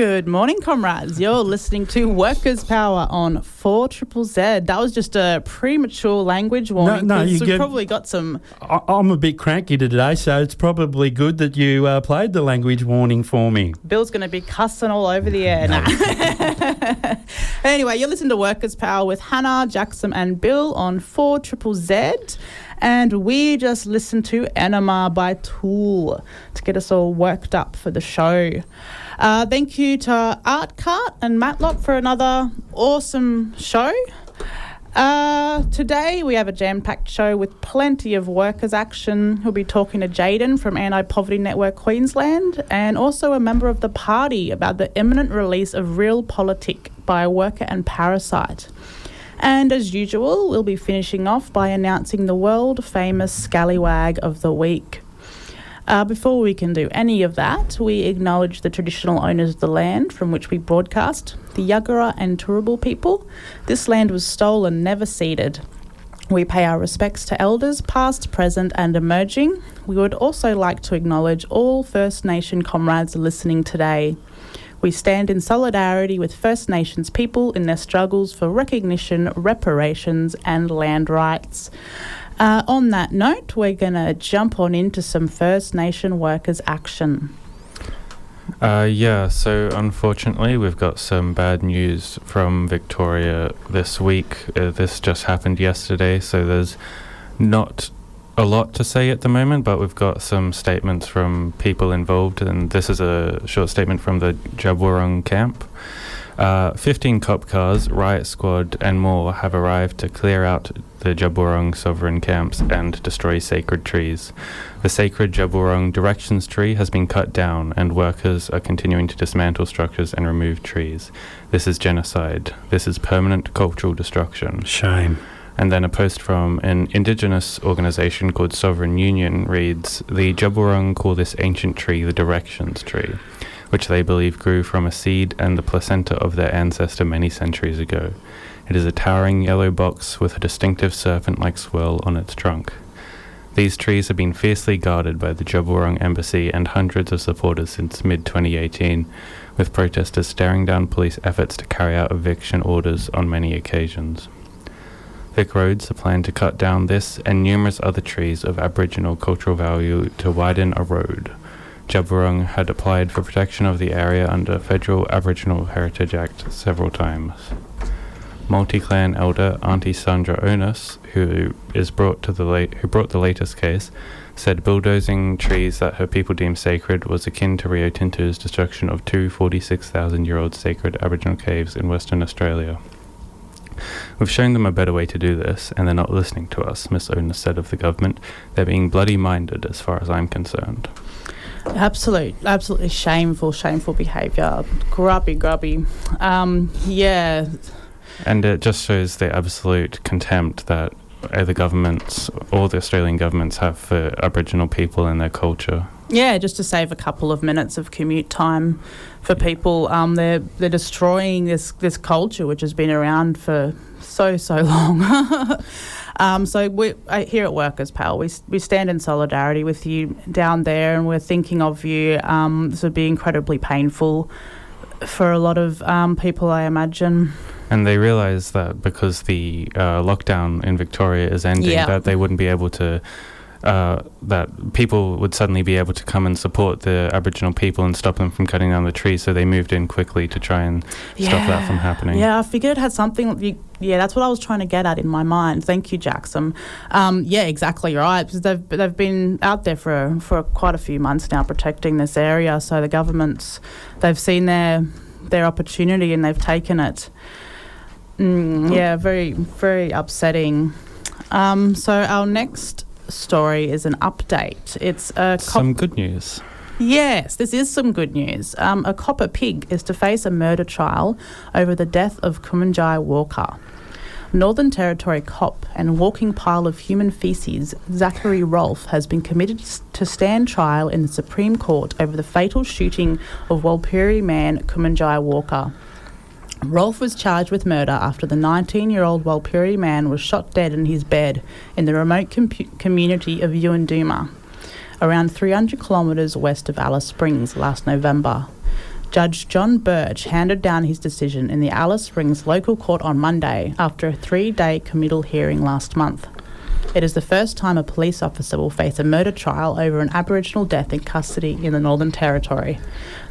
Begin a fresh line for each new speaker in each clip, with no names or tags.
Good morning, comrades. You're listening to Workers' Power on 4 Triple Z. That was just a premature language warning.
no, you
we
get-
probably got some.
I, I'm a bit cranky today, so it's probably good that you uh, played the language warning for me.
Bill's going to be cussing all over the air. Nah. anyway, you're listening to Workers' Power with Hannah, Jackson, and Bill on 4 Triple Z. And we just listened to Enema by Tool to get us all worked up for the show. Uh, thank you to Art Cart and Matlock for another awesome show. Uh, today we have a jam-packed show with plenty of workers' action. We'll be talking to Jayden from Anti-Poverty Network Queensland and also a member of the party about the imminent release of Realpolitik by worker and parasite. And as usual, we'll be finishing off by announcing the world famous scallywag of the week. Uh, before we can do any of that, we acknowledge the traditional owners of the land from which we broadcast, the Yuggera and Turrbal people. This land was stolen, never ceded. We pay our respects to elders, past, present, and emerging. We would also like to acknowledge all First Nation comrades listening today. We stand in solidarity with First Nations people in their struggles for recognition, reparations, and land rights. Uh, on that note, we're going to jump on into some First Nation workers' action.
Uh, yeah, so unfortunately, we've got some bad news from Victoria this week. Uh, this just happened yesterday, so there's not a lot to say at the moment, but we've got some statements from people involved, and this is a short statement from the Djab Wurrung camp. Uh, 15 cop cars, riot squad, and more have arrived to clear out the Djab Wurrung sovereign camps and destroy sacred trees. The sacred Djab Wurrung directions tree has been cut down, and workers are continuing to dismantle structures and remove trees. This is genocide. This is permanent cultural destruction.
Shame.
And then a post from an indigenous organization called Sovereign Union reads The Djab Wurrung call this ancient tree the directions tree, which they believe grew from a seed and the placenta of their ancestor many centuries ago. It is a towering yellow box with a distinctive serpent like swirl on its trunk. These trees have been fiercely guarded by the Djab Wurrung Embassy and hundreds of supporters since mid 2018, with protesters staring down police efforts to carry out eviction orders on many occasions. Vic Roads are planned to cut down this and numerous other trees of Aboriginal cultural value to widen a road. Djab Wurrung had applied for protection of the area under Federal Aboriginal Heritage Act several times. Multi-clan elder Auntie Sandra Onus, who is brought to the late, who brought the latest case, said bulldozing trees that her people deemed sacred was akin to Rio Tinto's destruction of two 46,000-year-old sacred Aboriginal caves in Western Australia. We've shown them a better way to do this, and they're not listening to us, Miss Onus said of the government. They're being bloody minded, as far as I'm concerned.
Absolute, absolutely shameful, shameful behaviour. Grubby, grubby. Um, yeah,
And it just shows the absolute contempt that the governments, all the Australian governments, have for Aboriginal people and their culture.
Yeah, just to save a couple of minutes of commute time for people. Um, they're they're destroying this this culture which has been around for so so long. Um, so we here at Workers Power, we we stand in solidarity with you down there, and we're thinking of you. Um, this would be incredibly painful for a lot of um, people, I imagine.
And they realise that because the uh, lockdown in Victoria is ending,
Yeah.
that they wouldn't be able to. Uh, that people would suddenly be able to come and support the Aboriginal people and stop them from cutting down the trees, so they moved in quickly to try and stop that from happening.
Yeah, I figured it had something. You, yeah, that's what I was trying to get at in my mind. Thank you, Jackson. Um, yeah, exactly right. Because they've they've been out there for for quite a few months now, protecting this area. So the governments they've seen their their opportunity and they've taken it. Mm, yeah, very very upsetting. Um, so our next story is an update. It's a cop-
Some good news.
Yes, this is some good news. Um, a copper pig is to face a murder trial over the death of Kumanjai Walker. Northern Territory cop and walking pile of human feces, Zachary Rolfe has been committed to stand trial in the Supreme Court over the fatal shooting of Warlpiri man Kumanjai Walker. Rolfe was charged with murder after the 19 year old Warlpiri man was shot dead in his bed in the remote compu- community of Yuendumu around 300 kilometres west of Alice Springs last November. Judge John Birch handed down his decision in the Alice Springs local court on Monday after a three day committal hearing last month. It is the first time a police officer will face a murder trial over an Aboriginal death in custody in the Northern Territory.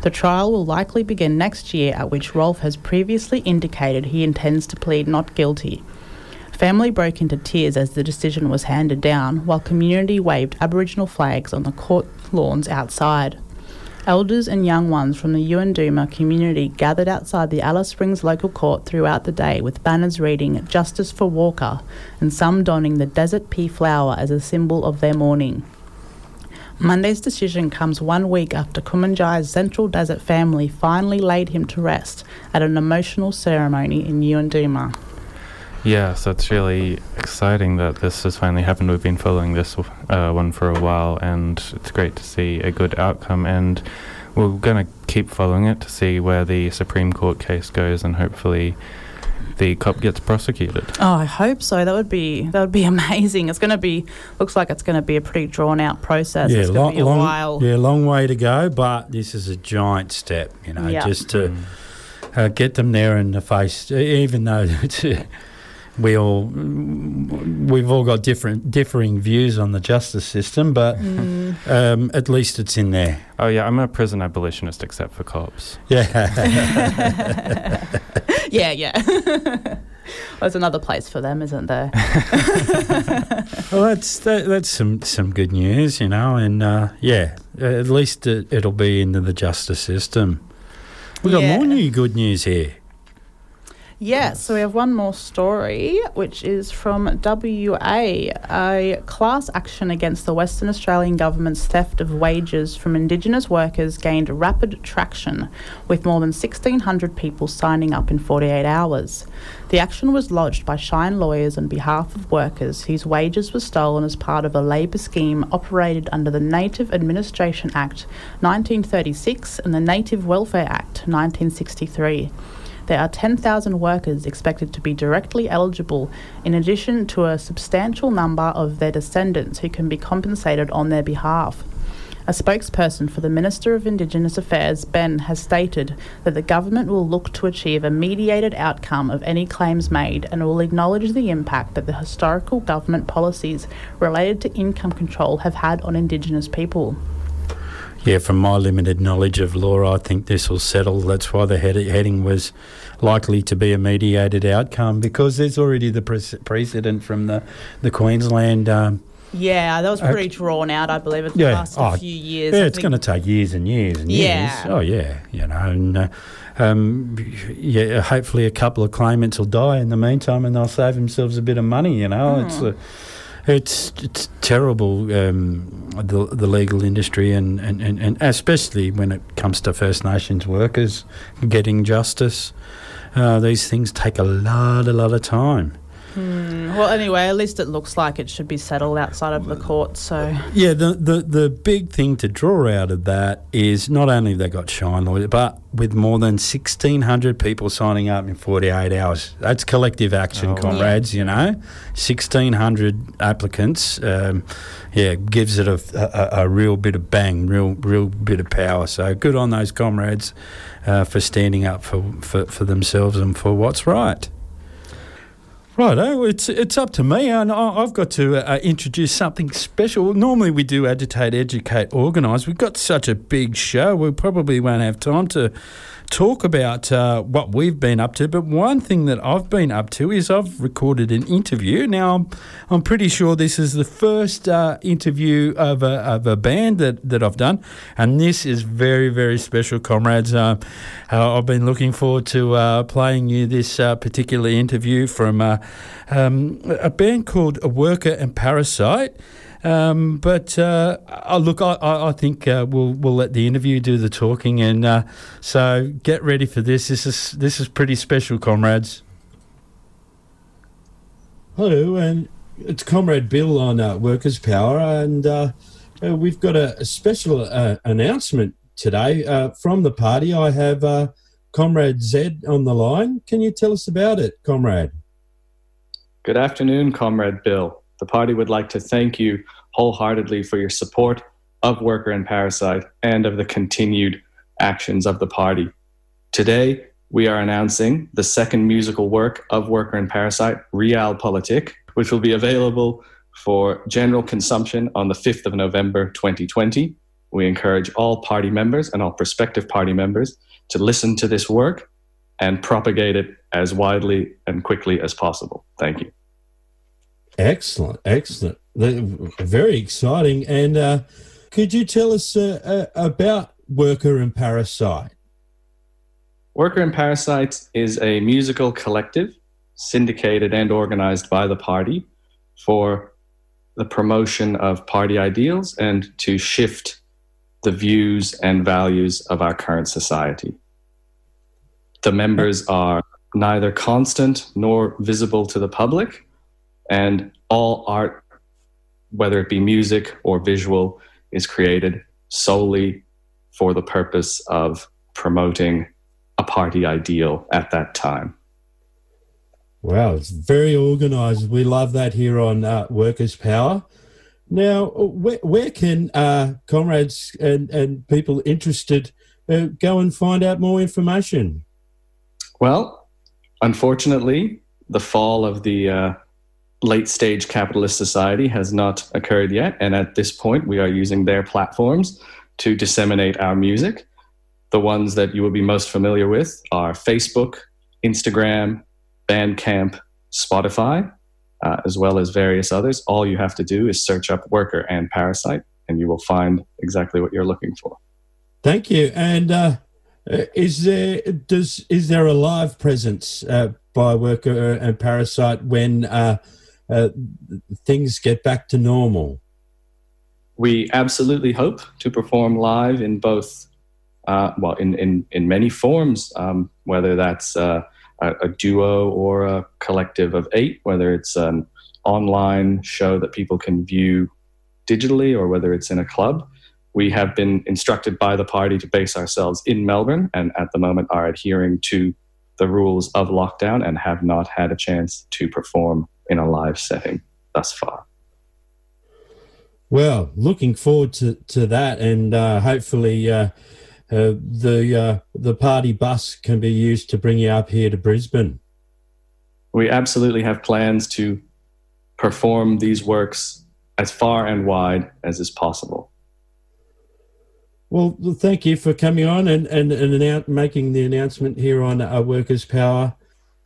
The trial will likely begin next year, at which Rolfe has previously indicated he intends to plead not guilty. Family broke into tears as the decision was handed down, while community waved Aboriginal flags on the court lawns outside. Elders and young ones from the Yuendumu community gathered outside the Alice Springs local court throughout the day with banners reading Justice for Walker and some donning the desert pea flower as a symbol of their mourning. Monday's decision comes one week after Kumanjai's Central Desert family finally laid him to rest at an emotional ceremony in Yuendumu.
Yes, that's really exciting that this has finally happened. We've been following this uh, one for a while, and it's great to see a good outcome. And we're going to keep following it to see where the Supreme Court case goes, and hopefully the cop gets prosecuted.
Oh, I hope so. That would be that would be amazing. It's going to be looks like it's going to be a pretty drawn out process.
Yeah,
it's
long,
to be a
long,
while.
yeah, long way to go, but this is a giant step, you know,
Yeah.
just to uh, get them there in the face, e- even though it's, uh, we all we've all got different differing views on the justice system, but
Mm,
um, at least it's in there.
Oh yeah, I'm a prison abolitionist except for cops.
Yeah,
yeah, yeah. There's another place for them, isn't there?
well, that's that, that's some some good news, you know, and uh, yeah, at least it, it'll be into the justice system. We've got
Yeah.
more new good news here.
Yeah, so we have one more story, which is from WA. A class action against the Western Australian government's theft of wages from Indigenous workers gained rapid traction, with more than 1,600 people signing up in 48 hours. The action was lodged by Shine Lawyers on behalf of workers whose wages were stolen as part of a labour scheme operated under the Native Administration Act 1936 and the Native Welfare Act 1963. There are 10,000 workers expected to be directly eligible, in addition to a substantial number of their descendants who can be compensated on their behalf. A spokesperson for the Minister of Indigenous Affairs, Ben, has stated that the government will look to achieve a mediated outcome of any claims made and will acknowledge the impact that the historical government policies related to income control have had on Indigenous people.
Yeah, from my limited knowledge of law, I think this will settle. That's why the head- heading was likely to be a mediated outcome because there's already the pre- precedent from the the Queensland. Um,
Yeah, that was pretty drawn out, I believe. It
Yeah.
lasted
Oh,
a few years.
yeah,
I
it's going to take years and years and years.
Yeah.
Oh yeah, you know, and uh, um, yeah, hopefully a couple of claimants will die in the meantime, and they'll save themselves a bit of money. You know, it's.
Hmm.
Uh, it's it's terrible um, the the legal industry and, and, and, and especially when it comes to First Nations workers getting justice. Uh, these things take a lot a lot of time.
Hmm. Well, anyway, at least it looks like it should be settled outside of the court. So,
Yeah, the, the, the big thing to draw out of that is not only they got Shine lawyers, but with more than 1,600 people signing up in 48 hours. That's collective action,
Oh, wow.
comrades, you know. 1,600 applicants, um, yeah, gives it a, a, a real bit of bang, real real bit of power. So good on those comrades uh, for standing up for, for, for themselves and for what's right. Righto, it's it's up to me, and I've got to uh, introduce something special. Normally we do agitate, educate, organise. We've got such a big show, we probably won't have time to talk about uh, what we've been up to. But one thing that I've been up to is I've recorded an interview. Now I'm, pretty sure this is the first uh, interview of a, of a band that, that I've done, and this is very very special, comrades. Uh, uh, I've been looking forward to uh, playing you this uh, particular interview from um, a band called A Worker and Parasite. Um, but uh, uh, look, I, I, I think uh, we'll we'll let the interview do the talking, and uh, so get ready for this. This is this is pretty special, comrades. Hello, and it's Comrade Bill on uh, Workers Power, and uh, uh, we've got a, a special uh, announcement today uh, from the party. I have uh, Comrade Zed on the line. Can you tell us about it, Comrade?
Good afternoon, Comrade Bill. The party would like to thank you wholeheartedly for your support of Worker and Parasite and of the continued actions of the party. Today, we are announcing the second musical work of Worker and Parasite, Real Realpolitik, which will be available for general consumption on the 5th of November 2020. We encourage all party members and all prospective party members to listen to this work and propagate it as widely and quickly as possible. Thank you.
Excellent, excellent. Very exciting. And uh, could you tell us uh, uh, about Worker and Parasite?
Worker and Parasites is a musical collective syndicated and organized by the party for the promotion of party ideals and to shift the views and values of our current society. The members are neither constant nor visible to the public, and all art, whether it be music or visual, is created solely for the purpose of promoting a party ideal at that time.
Wow, it's very organised. We love that here on uh, Workers' Power. Now, where, where can uh, comrades and, and people interested uh, go and find out more information?
Well, unfortunately, the fall of the uh, late stage capitalist society has not occurred yet. And at this point, we are using their platforms to disseminate our music. The ones that you will be most familiar with are Facebook, Instagram, Bandcamp, Spotify, uh, as well as various others. All you have to do is search up Worker and Parasite, and you will find exactly what you're looking for.
Thank you. And uh, is there does is there a live presence uh, by Worker and Parasite when uh, things get back to normal?
We absolutely hope to perform live in both uh, well, in, in, in many forms, um, whether that's uh, a, a, duo or a collective of eight, whether it's an online show that people can view digitally or whether it's in a club. We have been instructed by the party to base ourselves in Melbourne and at the moment are adhering to the rules of lockdown and have not had a chance to perform in a live setting thus far.
Well, looking forward to, to that and uh, hopefully uh, uh, the uh, the party bus can be used to bring you up here to Brisbane.
We absolutely have plans to perform these works as far and wide as is possible.
Well, thank you for coming on and and, and making the announcement here on our Workers' Power.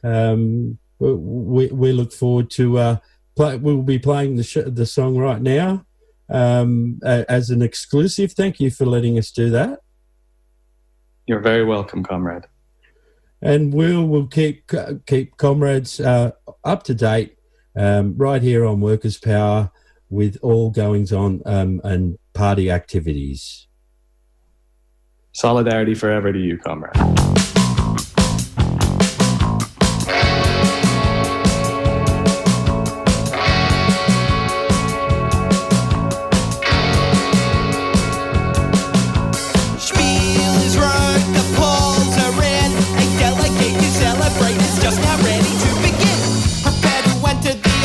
Um, we, we look forward to uh, play. We'll be playing the sh- the song right now um, as an exclusive. Thank you for letting us do that.
You're very welcome, comrade.
And we'll we'll keep keep comrades uh, up to date um, right here on Workers' Power with all goings on um, and party activities.
Solidarity forever to you, comrade.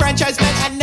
articulated by your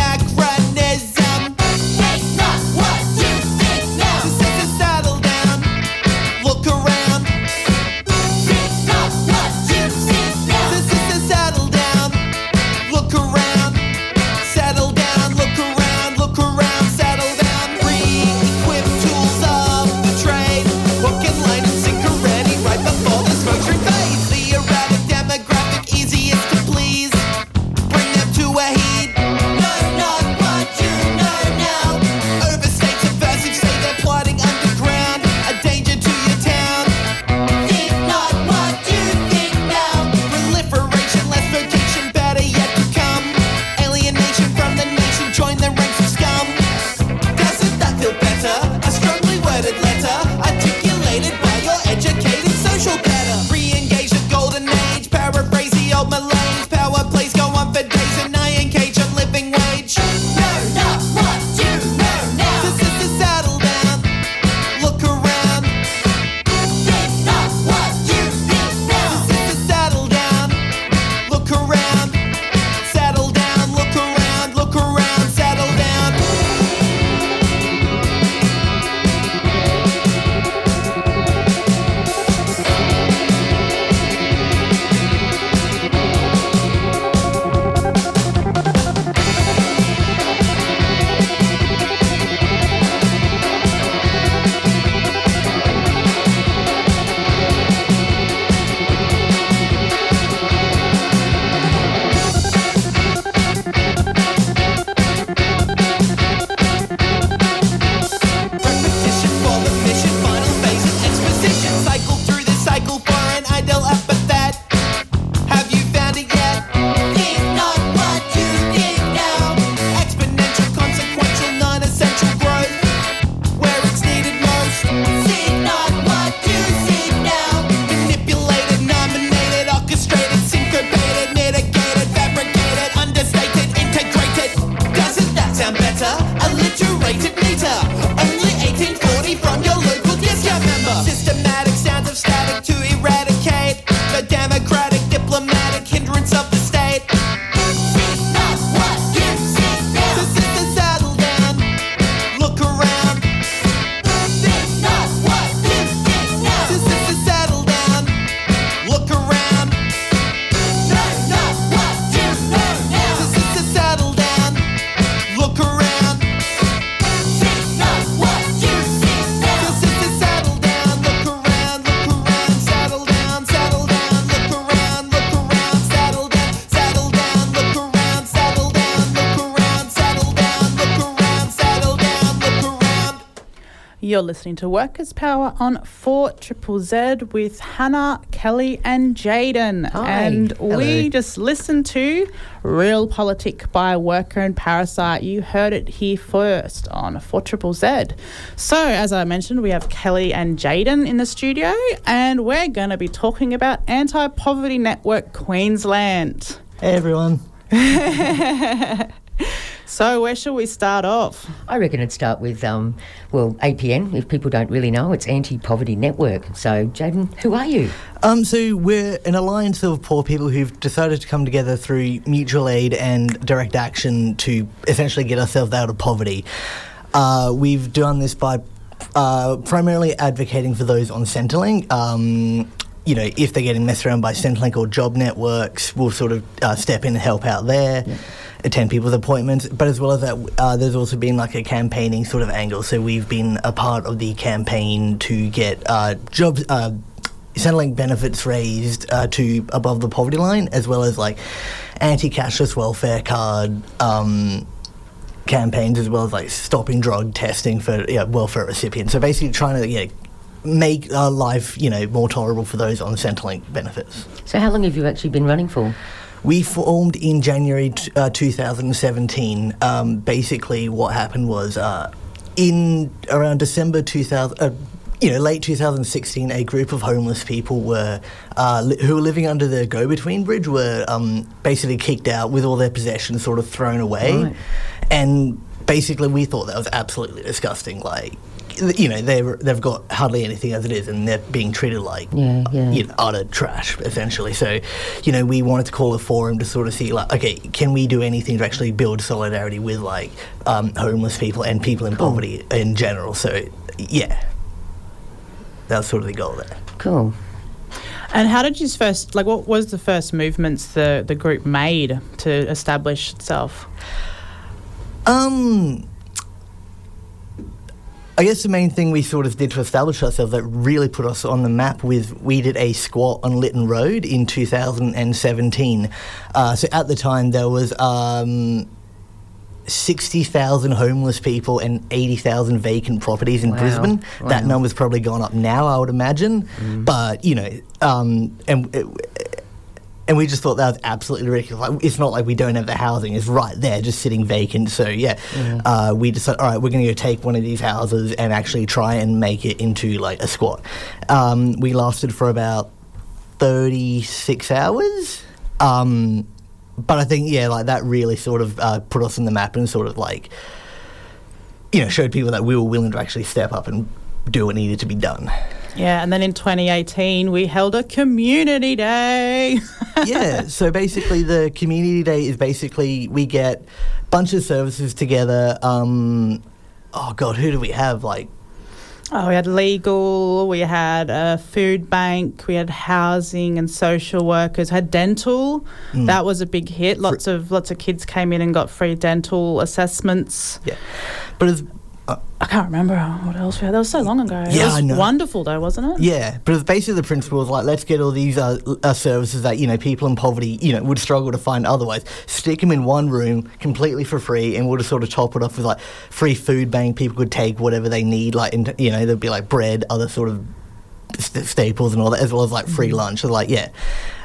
You're listening to Workers' Power on 4 Triple Z with Hannah, Kelly, and Jayden.
Hi.
And we just listened to Realpolitik by Worker and Parasite. You heard it here first on 4 Triple Z. So, as I mentioned, we have Kelly and Jayden in the studio, and we're going to be talking about Anti Poverty Network Queensland.
Hey everyone.
So, where shall we start off?
I reckon it'd start with, um, well, APN. If people don't really know, it's Anti Poverty Network. So, Jayden, who are you?
Um, so we're an alliance of poor people who've decided to come together through mutual aid and direct action to essentially get ourselves out of poverty. Uh, we've done this by uh, primarily advocating for those on Centrelink. Um, you know, if they're getting messed around by Centrelink or job networks, we'll sort of uh, step in and help out there. Attend people's appointments, but as well as that, uh, there's also been like a campaigning sort of angle. So we've been a part of the campaign to get uh, jobs, uh, Centrelink benefits raised uh, to above the poverty line, as well as like anti-cashless welfare card um, campaigns, as well as like stopping drug testing for yeah, welfare recipients. So basically, trying to yeah, make our life you know more tolerable for those on Centrelink benefits.
So, how long have you actually been running for?
We formed in January t- uh, 2017. Um, basically, what happened was uh, in around December 2000. Uh, you know, late 2016, a group of homeless people were uh, li- who were living under the go-between bridge were um, basically kicked out with all their possessions sort of thrown away,
Right.
and basically we thought that was absolutely disgusting. Like, you know, they were, they've got hardly anything as it is, and they're being treated like
Yeah, yeah.
you know, utter trash, essentially. So, you know, we wanted to call a forum to sort of see, like, okay, can we do anything to actually build solidarity with, like, um, homeless people and people in poverty in general? So, yeah, that's sort of the goal there.
Cool.
And how did you first, like, what was the first movements the, the group made to establish itself?
Um, I guess the main thing we sort of did to establish ourselves that really put us on the map with we did a squat on Lytton Road in 2017. Uh, so at the time there was um, 60,000 homeless people and 80,000 vacant properties in
Wow.
Brisbane. That number's probably gone up now, I would imagine. But you know, um, and. And we just thought that was absolutely ridiculous. Like, it's not like we don't have the housing; it's right there, just sitting vacant. So yeah, uh, we decided, all right, we're going to go take one of these houses and actually try and make it into like a squat. Um, we lasted for about thirty-six hours. Um, but I think yeah, like that really sort of uh, put us on the map and sort of like you know showed people that we were willing to actually step up and do what needed to be done.
Yeah, and then in 2018, we held a community day.
yeah, so basically the community day is basically we get a bunch of services together. Um, oh god, who do we have? Like
Oh, we had legal, we had a food bank, we had housing and social workers, had dental.
Mm.
That was a big hit. Lots of lots of kids came in and got free dental assessments.
yeah, but it's
I can't remember what else we had. That was so long ago. it was
I know.
wonderful though, wasn't it?
yeah, but basically the principle was like let's get all these uh, uh, services that you know people in poverty you know would struggle to find otherwise. Stick them in one room completely for free, and we'll just sort of top it off with like free food bank. People could take whatever they need, like in, you know there'd be like bread, other sort of st- staples and all that, as well as like free lunch. So like, yeah,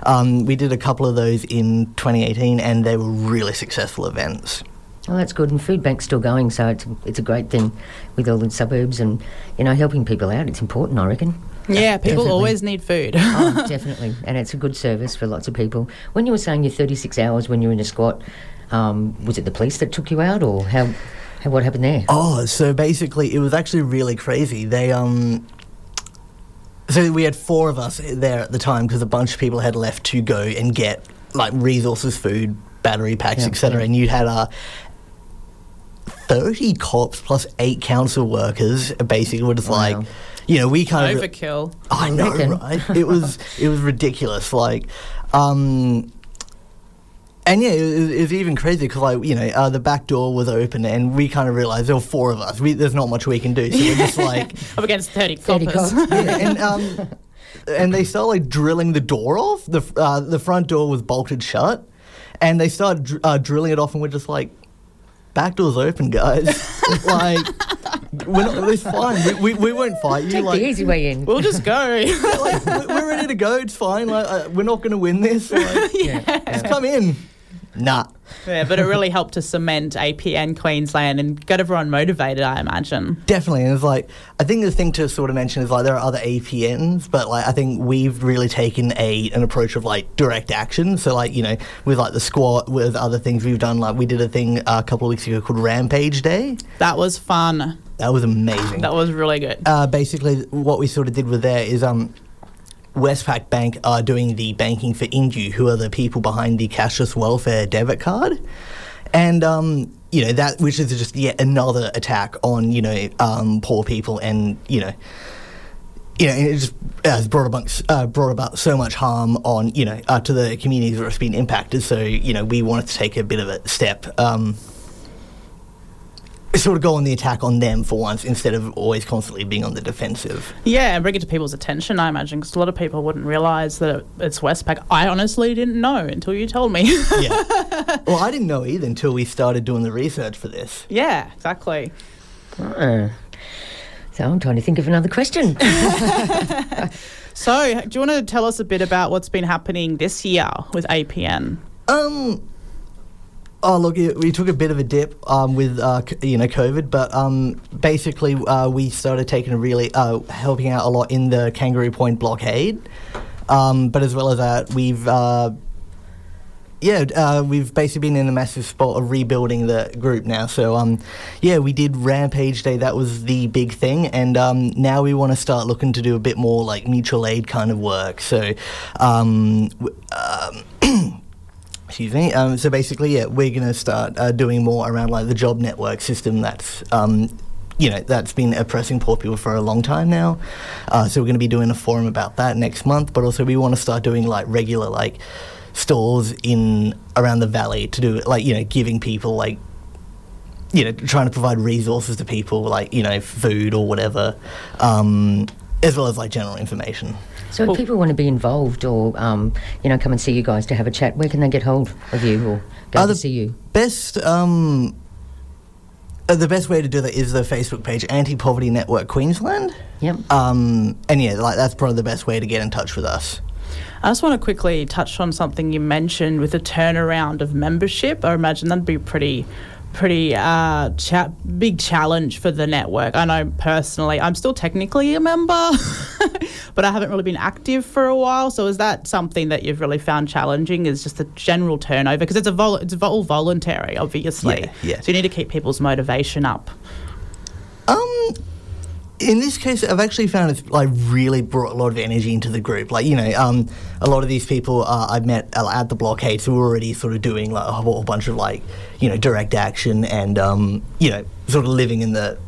um, we did a couple of those in 2018, and they were really successful events.
Well, that's good. And food bank's still going, so it's it's a great thing with all the suburbs and you know helping people out. It's important, I reckon.
Yeah, people
definitely.
always need food.
oh, definitely, and it's a good service for lots of people. When you were saying you're 36 hours when you're in a squat, um, was it the police that took you out, or how, how? What happened there?
Oh, so basically, it was actually really crazy. They um. So we had four of us there at the time because a bunch of people had left to go and get like resources, food, battery packs, etc. And you had a 30 cops plus eight council workers basically were just like you know we kind overkill. of
overkill
i know right it was it was ridiculous like um and yeah, it, it was even crazy because like you know uh, the back door was open and we kind of realized there were four of us. We, there's not much we can do, so we're just like
up against thirty,
30 cops.
yeah, and um, and they start like drilling the door off. the uh, The front door was bolted shut, and they start dr- uh, drilling it off, and we're just like, Back door's open, guys. like, We're not, it's fine. We, we, we won't fight you.
Take
Like,
the easy way in.
We'll just go.
like we- we're ready to go. It's fine. Like uh, we're not going to win this. Like,
yeah.
just come in. Nah.
Yeah, but it really helped to cement APN Queensland and get everyone motivated, I imagine.
Definitely, and it's like I think the thing to sort of mention is like there are other APNs, but like I think we've really taken a an approach of like direct action. So like you know with like the squat, with other things we've done, like we did a thing uh, a couple of weeks ago called Rampage Day.
That was fun.
That was amazing.
That was really good.
uh, basically, what we sort of did with there is um, Westpac Bank are doing the banking for Indue, who are the people behind the cashless welfare debit card, and um, you know that which is just yet another attack on you know um, poor people, and you know. You know, it just has brought about, uh, brought about so much harm on, you know, uh, to the communities that have been impacted. So, you know, we wanted to take a bit of a step um, sort of go on the attack on them for once instead of always constantly being on the defensive.
Yeah, and bring it to people's attention, I imagine, because a lot of people wouldn't realise that it's Westpac. I honestly didn't know until you told me.
Yeah. well, I didn't know either until we started doing the research for this.
yeah, exactly.
Uh, so I'm trying to think of another question.
So, do you want to tell us a bit about what's been happening this year with APN?
Um. Oh look, we took a bit of a dip um, with uh, you know COVID, but um, basically uh, we started taking a really uh, helping out a lot in the Kangaroo Point blockade. Um, but as well as that, we've uh, yeah uh, we've basically been in a massive spot of rebuilding the group now. So um, yeah, we did Rampage Day. That was the big thing, and um, now we want to start looking to do a bit more like mutual aid kind of work. So. Um, w- Excuse me. Um, so basically, yeah, we're going to start uh, doing more around like the job network system. That's um, you know that's been oppressing poor people for a long time now. Uh, so we're going to be doing a forum about that next month. But also, we want to start doing like regular like stores in around the valley to do like you know giving people like you know trying to provide resources to people like you know food or whatever, um, as well as like general information.
so if people want to be involved or, um, you know, come and see you guys to have a chat, where can they get hold of you or go
Other-
to see you?
best um uh, the best way to do that is the Facebook page Anti Poverty Network Queensland.
Yep.
Um, and yeah, like that's probably the best way to get in touch with us.
I just want to quickly touch on something you mentioned with the turnaround of membership. I imagine that'd be pretty, pretty uh, cha- big challenge for the network. I know personally, I'm still technically a member, but I haven't really been active for a while. So is that something that you've really found challenging? Is just the general turnover because it's a vol- it's all voluntary, obviously.
Yeah, yeah.
So you need to keep people's motivation up.
Um, in this case, I've actually found it's like really brought a lot of energy into the group. Like you know, um, a lot of these people uh, I met at the blockade who were already sort of doing like a whole bunch of like you know direct action and um, you know sort of living in the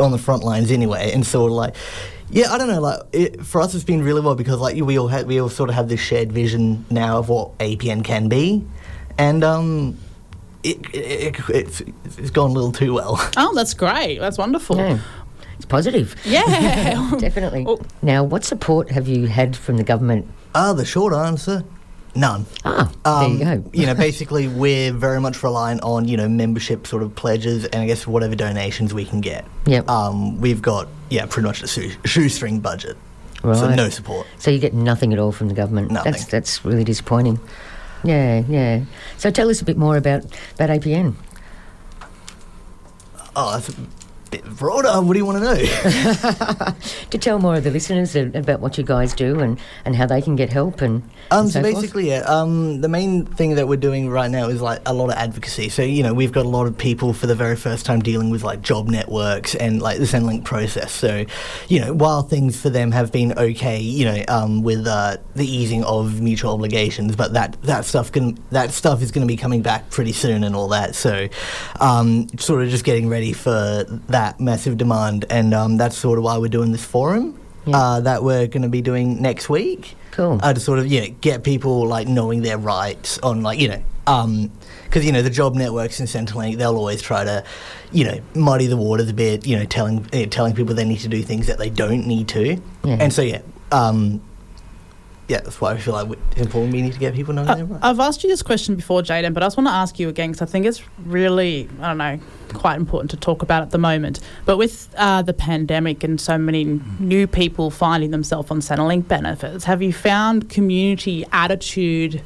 on the front lines anyway, and sort of like. Yeah, I don't know. Like it, for us, it's been really well because like we all had, we all sort of have this shared vision now of what APN can be, and um, it, it, it, it's, it's gone a little too well.
Oh, that's great. That's wonderful.
Yeah. It's positive.
Yeah.
Definitely.
Oh.
Now, what support have you had from the government?
Ah, the short answer, none.
Ah,
Um,
there you go.
you know, basically, we're very much reliant on you know membership sort of pledges and I guess whatever donations we can get.
Yep.
Um, we've got yeah, pretty much a shoe- shoestring budget,
Right.
so no support.
So you get nothing at all from the government.
Nothing.
That's that's really disappointing. Yeah, yeah. So tell us a bit more about about APN.
Oh, that's a bit broader. What do you want to know?
To tell more of the listeners about what you guys do and, and how they can get help and,
Um, so
so
basically, yeah, um, the main thing that we're doing right now is like a lot of advocacy. So you know, we've got a lot of people for the very first time dealing with like job networks and like the Centrelink process. So, you know, while things for them have been okay, you know, um, with uh, the easing of mutual obligations, but that that stuff can that stuff is going to be coming back pretty soon and all that. So, um, sort of just getting ready for that massive demand, and um, that's sort of why we're doing this forum.
Yeah.
Uh, that we're going to be doing next week
Cool.
uh, to sort of you know get people like knowing their rights on like you know um because you know the job networks in Centrelink they'll always try to you know muddy the waters a bit you know telling eh, telling people they need to do things that they don't need to
Yeah.
and so yeah um yeah, that's why I feel like it's important we need to get people knowing
Uh,
their rights.
I've asked you this question before, Jayden, but I just want to ask you again because I think it's really, I don't know, quite important to talk about at the moment. But with uh, the pandemic and so many new people finding themselves on Centrelink benefits, have you found community attitude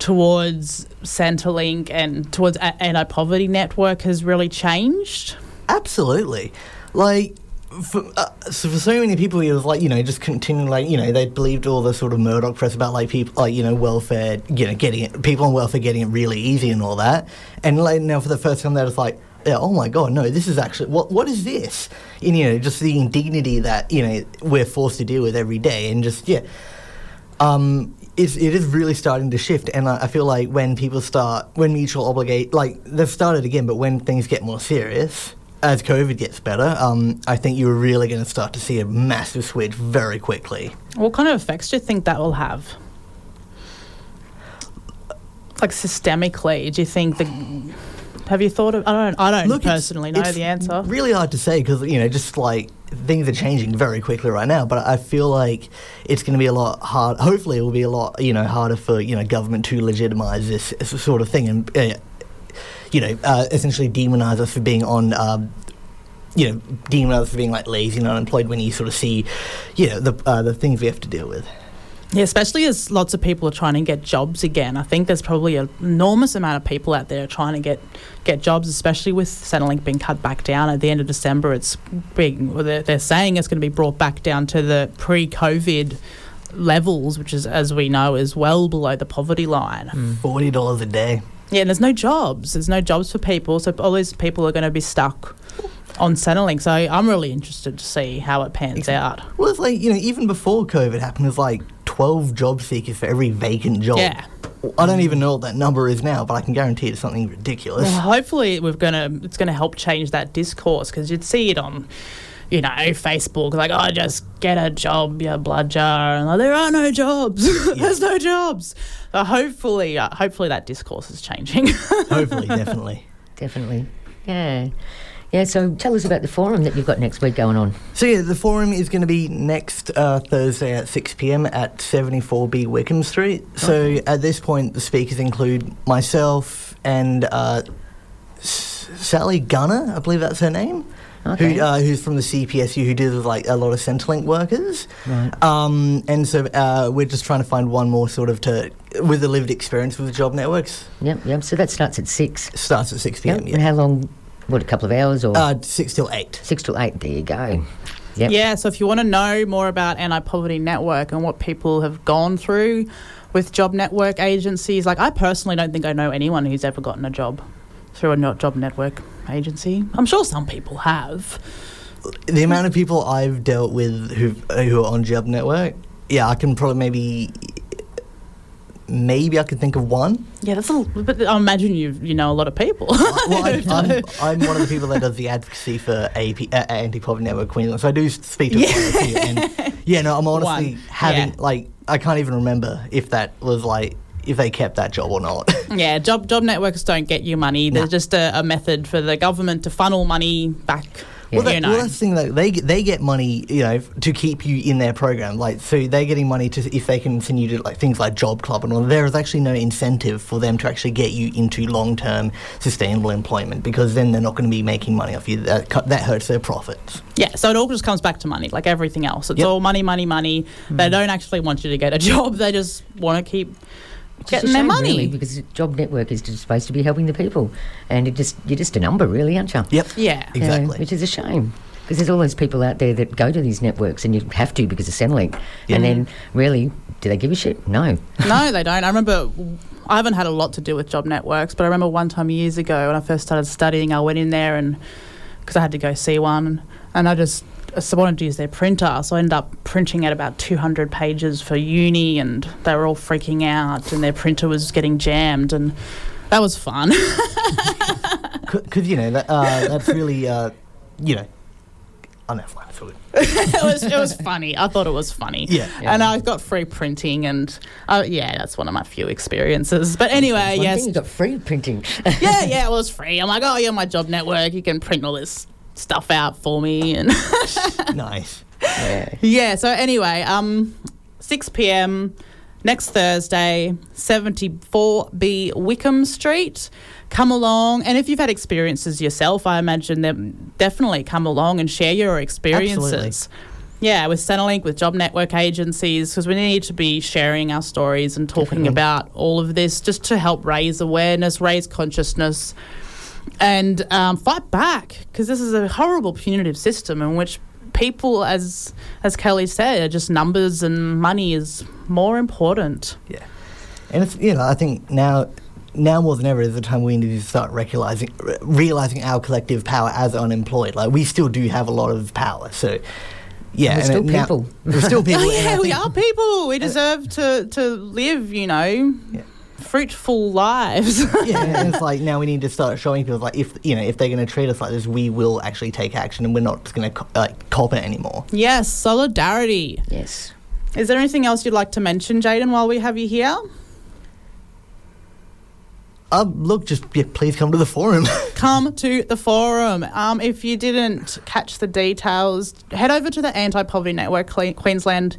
towards Centrelink and towards a- anti poverty network has really changed?
Absolutely. Like, for, uh, so for so many people, it was like, you know, just continuing, like, you know, they believed all the sort of Murdoch press about, like, people, like, you know, welfare, you know, getting it, people on welfare getting it really easy and all that. And, like, now for the first time, they're just like, yeah, oh my God, no, this is actually, what what is this? And, you know, just the indignity that, you know, we're forced to deal with every day. And just, yeah. Um, it's, it is really starting to shift, and I, I feel like when people start, when mutual obligate, like they've started again, but when things get more serious, as COVID gets better, um, I think you're really going to start to see a massive switch very quickly.
What kind of effects do you think that will have? Like systemically, do you think the have you thought of? I don't. I don't
Look, it's-
personally know
it's
the answer.
Really hard to say because you know, just like things are changing very quickly right now. But I feel like it's going to be a lot hard. Hopefully, it will be a lot you know harder for you know government to legitimize this, this sort of thing and uh, you know uh, essentially demonize us for being on. Um, you know, demonize us for being like lazy and unemployed when you sort of see, you know, the uh, the things we have to deal with.
Yeah, especially as lots of people are trying to get jobs again. I think there's probably an enormous amount of people out there trying to get get jobs, especially with Centrelink being cut back down at the end of December. It's being well, they're, they're saying it's going to be brought back down to the pre-COVID levels, which is, as we know, is well below the poverty line.
Forty dollars a day.
Yeah, and there's no jobs. There's no jobs for people, so all these people are going to be stuck on Centrelink. So I'm really interested to see how it pans out.
Well, it's like you know, even before COVID happened, was like twelve job seekers for every vacant job.
Yeah.
I don't even know what that number is now, but I can guarantee it's something ridiculous.
Well, hopefully we're gonna it's gonna help change that discourse because you'd see it on, you know, Facebook like, oh, just get a job, you blood jar, and like, there are no jobs. There's no jobs. So hopefully, uh, hopefully that discourse is changing.
Hopefully, definitely.
Definitely. Yeah. Yeah, so tell us about the forum that you've got next week going on.
So yeah, the forum is going to be next uh, Thursday at 6 p.m. at 74B Wickham Street. So at this point, the speakers include myself and uh, S- Sally Gunner, I believe that's her name.
Okay.
Who, uh, who's from the CPSU, who deals with like a lot of Centrelink workers,
Right.
um, and so uh, we're just trying to find one more sort of to with a lived experience with the job networks.
Yep, yep. So that starts at six.
Starts at six pm.
Yep.
p.m.
And how long? What, a couple of hours or
uh, six till eight.
six till eight? There you go. Yep.
yeah. So if you want to know more about Anti Poverty Network and what people have gone through with job network agencies, like I personally don't think I know anyone who's ever gotten a job through a job network agency. I'm sure some people have.
the amount of people I've dealt with who who are on Job Network, yeah, I can probably maybe maybe I could think of one.
Yeah, that's a. But I imagine you you know a lot of people.
Well, I, I'm, I'm one of the people that does the advocacy for AP, uh, Anti Poverty Network Queensland, so I do speak to
Yeah.
quite a few. And yeah, no, I'm honestly
One,
having
yeah.
like I can't even remember if that was like if they kept that job or not.
yeah, job job networks don't get you money. They're
No.
just a, a method for the government to funnel money back.
Well,
you
that,
know.
well, that's the thing. Like, they get- they get money, you know, to keep you in their program. Like, so they're getting money to if they can continue to like things like Job Club and all. There is actually no incentive for them to actually get you into long term sustainable employment because then they're not going to be making money off you. That that hurts their profits.
Yeah, so it all just comes back to money, like everything else. It's
Yep.
all money, money, money. They hmm. don't actually want you to get a job. They just want to keep
Which is a
getting their
shame,
money.
really, because Job Network is just supposed to be helping the people, and it just you're just a number, really, aren't you?
Yep.
Yeah.
You know,
Exactly.
which is a shame. Because there's all those people out there that go to these networks and you have to because of Centrelink. And then, really, do they give a shit? No.
no, they don't. I remember I haven't had a lot to do with job networks, but I remember one time years ago when I first started studying, I went in there and because I had to go see one, and I just I wanted to use their printer, so I ended up printing out about 200 pages for uni, and they were all freaking out, and their printer was getting jammed, and that was fun.
Because you know that uh, that's really uh, you know. No, fine, it's all
it was it was funny. I thought it was funny.
Yeah.
And I got free printing, and uh, yeah, that's one of my few experiences. But anyway,
One
yes,
thing, you got free printing.
yeah, yeah, it was free. I'm like, oh, you're my job network. You can print all this stuff out for me, and
nice.
yeah.
yeah. So anyway, um, 6 p.m. next Thursday, 74B Wickham Street. Come along, and if you've had experiences yourself, I imagine them definitely come along and share your experiences. Yeah, with Centrelink, with job network agencies, because we need to be sharing our stories and talking
Definitely.
about all of this just to help raise awareness, raise consciousness, and um, fight back. Because this is a horrible punitive system in which people, as as Kelly said, are just numbers and money is more important.
Yeah, and it's you know I think now now more than ever is the time we need to start realizing realizing our collective power as unemployed. Like we still do have a lot of power. So yeah,
We're still
it- now-
people.
we're still people.
Oh
and I
yeah, we are people. We deserve to to live, you know,
Yeah.
Fruitful lives.
yeah, and it's like now we need to start showing people like if you know if they're going to treat us like this, we will actually take action, and we're not just going to like cop it anymore.
yes, solidarity.
Yes.
Is there anything else you'd like to mention, Jayden, while we have you here?
Um, look, just yeah, please come to the forum.
Come to the forum. Um, if you didn't catch the details, head over to the Anti Poverty Network Queensland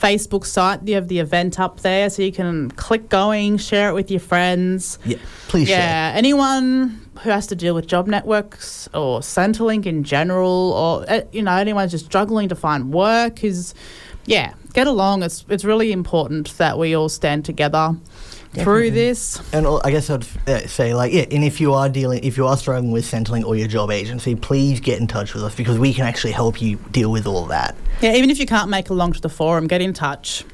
Facebook site. You have the event up there, so you can click going, share it with your friends.
yeah, please share.
Yeah, anyone who has to deal with job networks or Centrelink in general, or uh, you know anyone just struggling to find work, is yeah, get along. It's it's really important that we all stand together through this.
And I guess I'd uh, say like yeah, and if you are dealing, if you are struggling with Centrelink or your job agency, please get in touch with us because we can actually help you deal with all that.
Yeah, even if you can't make along to the forum, get in touch.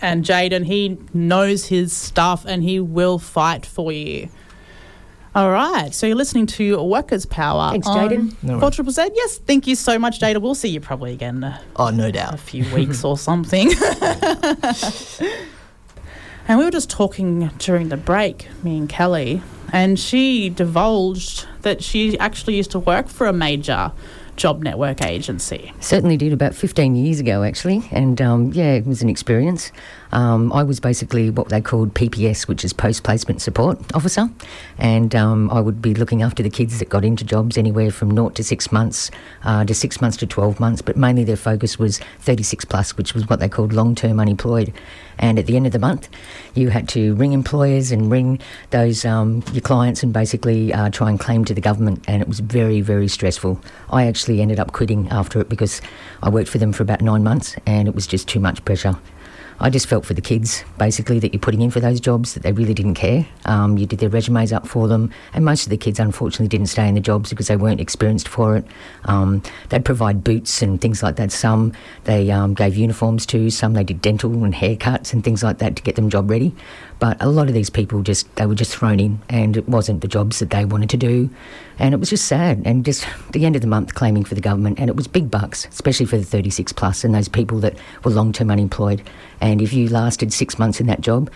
And Jayden, he knows his stuff and he will fight for you. All right, so you're listening to Workers' Power.
Thanks, Jayden.
No
Four Triple Z. Yes, thank you so much, Jayden. We'll see you probably again
Oh, no doubt.
a few weeks or something. and we were just talking during the break, me and Kelly, and she divulged that she actually used to work for a major job network agency.
Certainly did about 15 years ago, actually. And um, yeah, it was an experience. Um, I was basically what they called PPS, which is Post Placement Support Officer. And um, I would be looking after the kids that got into jobs anywhere from naught to six months uh, to six months to 12 months. But mainly their focus was 36 plus, which was what they called long term unemployed. And at the end of the month, you had to ring employers and ring those um, your clients and basically uh, try and claim to the government. And it was very, very stressful. I actually ended up quitting after it because I worked for them for about nine months and it was just too much pressure. I just felt for the kids, basically, that you're putting in for those jobs, that they really didn't care. Um, you did their resumes up for them, and most of the kids, unfortunately, didn't stay in the jobs because they weren't experienced for it. Um, they'd provide boots and things like that. Some they um, gave uniforms to, some they did dental and haircuts and things like that to get them job ready. But a lot of these people just, they were just thrown in, and it wasn't the jobs that they wanted to do. And it was just sad, and just the end of the month claiming for the government, and it was big bucks, especially for the 36 plus and those people that were long term unemployed. And if you lasted six months in that job,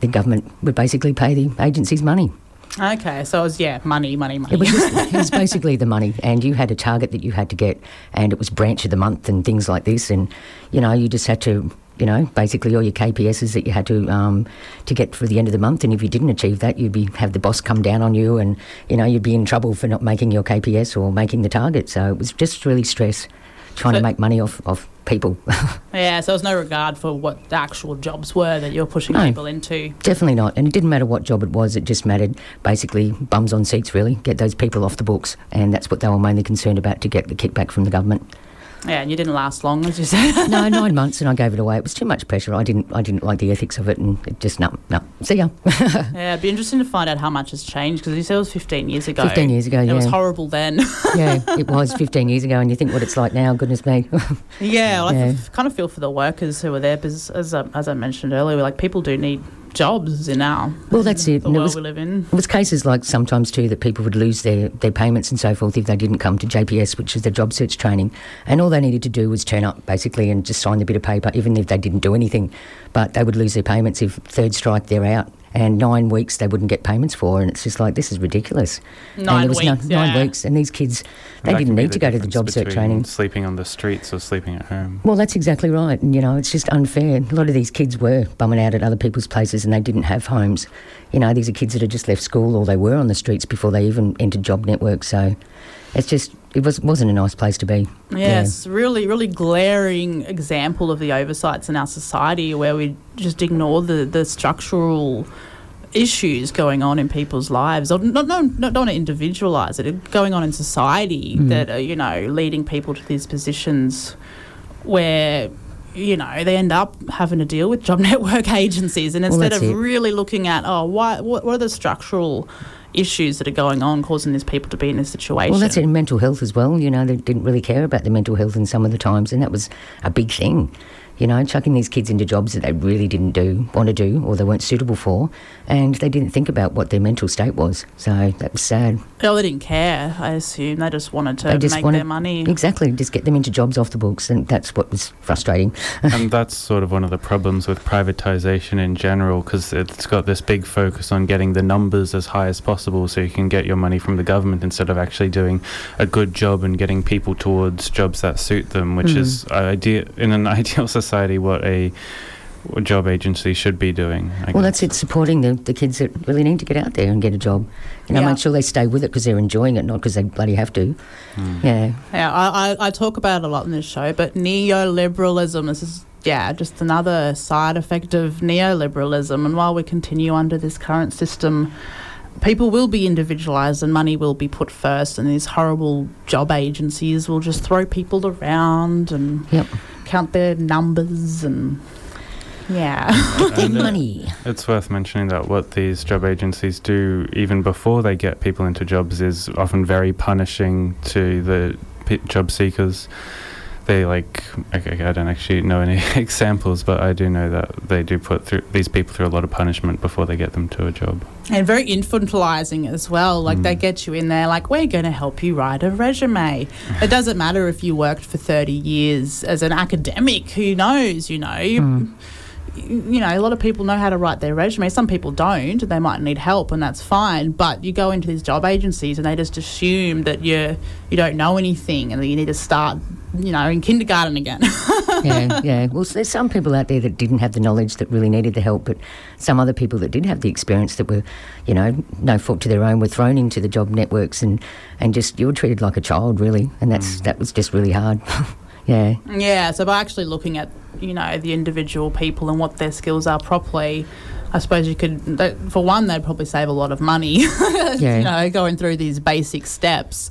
the government would basically pay the agency's money.
Okay, so it was, yeah, money, money, money.
It was, just, it was basically the money, and you had a target that you had to get, and it was branch of the month and things like this, and you know you just had to, you know, basically all your KPSs that you had to um, to get for the end of the month, and if you didn't achieve that, you'd be have the boss come down on you, and you know you'd be in trouble for not making your KPS or making the target. So it was just really stress, trying
So-
to make money off off people.
yeah, so there was no regard for what the actual jobs were that you're pushing
No.
people into.
Definitely not. And it didn't matter what job it was, it just mattered basically bums on seats, really. Get those people off the books. And that's what they were mainly concerned about to get the kickback from the government.
Yeah, and you didn't last long, as you said.
no, nine months and I gave it away. It was too much pressure. I didn't I didn't like the ethics of it and it just, no, no. See ya.
yeah, it'd be interesting to find out how much has changed because you said it was 15 years ago.
15 years ago, yeah.
It was horrible then.
yeah, it was 15 years ago and you think what it's like now, goodness me.
yeah, well, I
Yeah.
f- kind of feel for the workers who are there because, as, I- as I mentioned earlier, like people do need jobs in our
Well, that's it.
the world
was-
we live in.
It was cases like sometimes too that people would lose their, their payments and so forth if they didn't come to JPS, which is their job search training. And all they needed to do was turn up basically and just sign the bit of paper, even if they didn't do anything. But they would lose their payments if third strike they're out. And nine weeks they wouldn't get payments for. And it's just like, this is ridiculous. and
Nine
there was
weeks,
no, nine weeks. And these kids, they
That
didn't need
the
to go to the job search training.
Sleeping on the streets or sleeping at home.
Well, that's exactly right. And, you know, it's just unfair. A lot of these kids were bumming out at other people's places and they didn't have homes. You know, these are kids that had just left school or they were on the streets before they even entered job network. So, it's just it was wasn't a nice place to be.
Yes, really, really glaring example of the oversights in our society where we just ignore the, the structural issues going on in people's lives, or not, no, not, don't want to individualize it, going on in society
Mm.
that are, you know, leading people to these positions where, you know, they end up having to deal with job network agencies. And
Well,
instead of
it.
really looking at, oh, why, what, what are the structural issues that are going on causing these people to be in this situation?
Well, that's in Mental health as well. You know, they didn't really care about the mental health in some of the times, and that was a big thing. You know, chucking these kids into jobs that they really didn't do, want to do, or they weren't suitable for, and they didn't think about what their mental state was. So that was sad.
Oh, they didn't care, I assume. They just wanted to
just
make
wanted-
their money.
Exactly, just get them into jobs off the books, and that's what was frustrating.
and that's sort of one of the problems with privatization in general because it's got this big focus on getting the numbers as high as possible so you can get your money from the government instead of actually doing a good job and getting people towards jobs that suit them which
Mm.
is idea in an ideal society what a what job agency should be doing I
Well,
guess.
that's it, supporting the, the kids that really need to get out there and get a job. You know,
Yeah.
make sure they stay with it because they're enjoying it, not because they bloody have to. Hmm. Yeah.
Yeah, I, I, I talk about it a lot in this show, but neoliberalism this is yeah just another side effect of neoliberalism. And while we continue under this current system, people will be individualized and money will be put first, and these horrible job agencies will just throw people around and
Yep.
count their numbers and yeah.
Get
And, uh,
money.
It's worth mentioning that what these job agencies do, even before they get people into jobs, is often very punishing to the p- job seekers. They like, okay, I don't actually know any examples, but I do know that they do put through these people through a lot of punishment before they get them to a job.
And very infantilizing as well. Like they
Mm.
get you in there, like, we're going to help you write a resume. it doesn't matter if you worked for 30 years as an academic, who knows, you know. You,
Mm.
You know, a lot of people know how to write their resume. Some people don't. They might need help, and that's fine. But you go into these job agencies, and they just assume that you you don't know anything, and that you need to start, you know, in kindergarten again.
yeah, yeah. Well, there's some people out there that didn't have the knowledge that really needed the help, but some other people that did have the experience that were, you know, no fault to their own, were thrown into the job networks and, and just you were treated like a child, really, and that's mm. that was just really hard. yeah,
Yeah, so by actually looking at you know the individual people and what their skills are properly, I suppose you could. For one, they'd probably save a lot of money.
Yeah.
you know, going through these basic steps.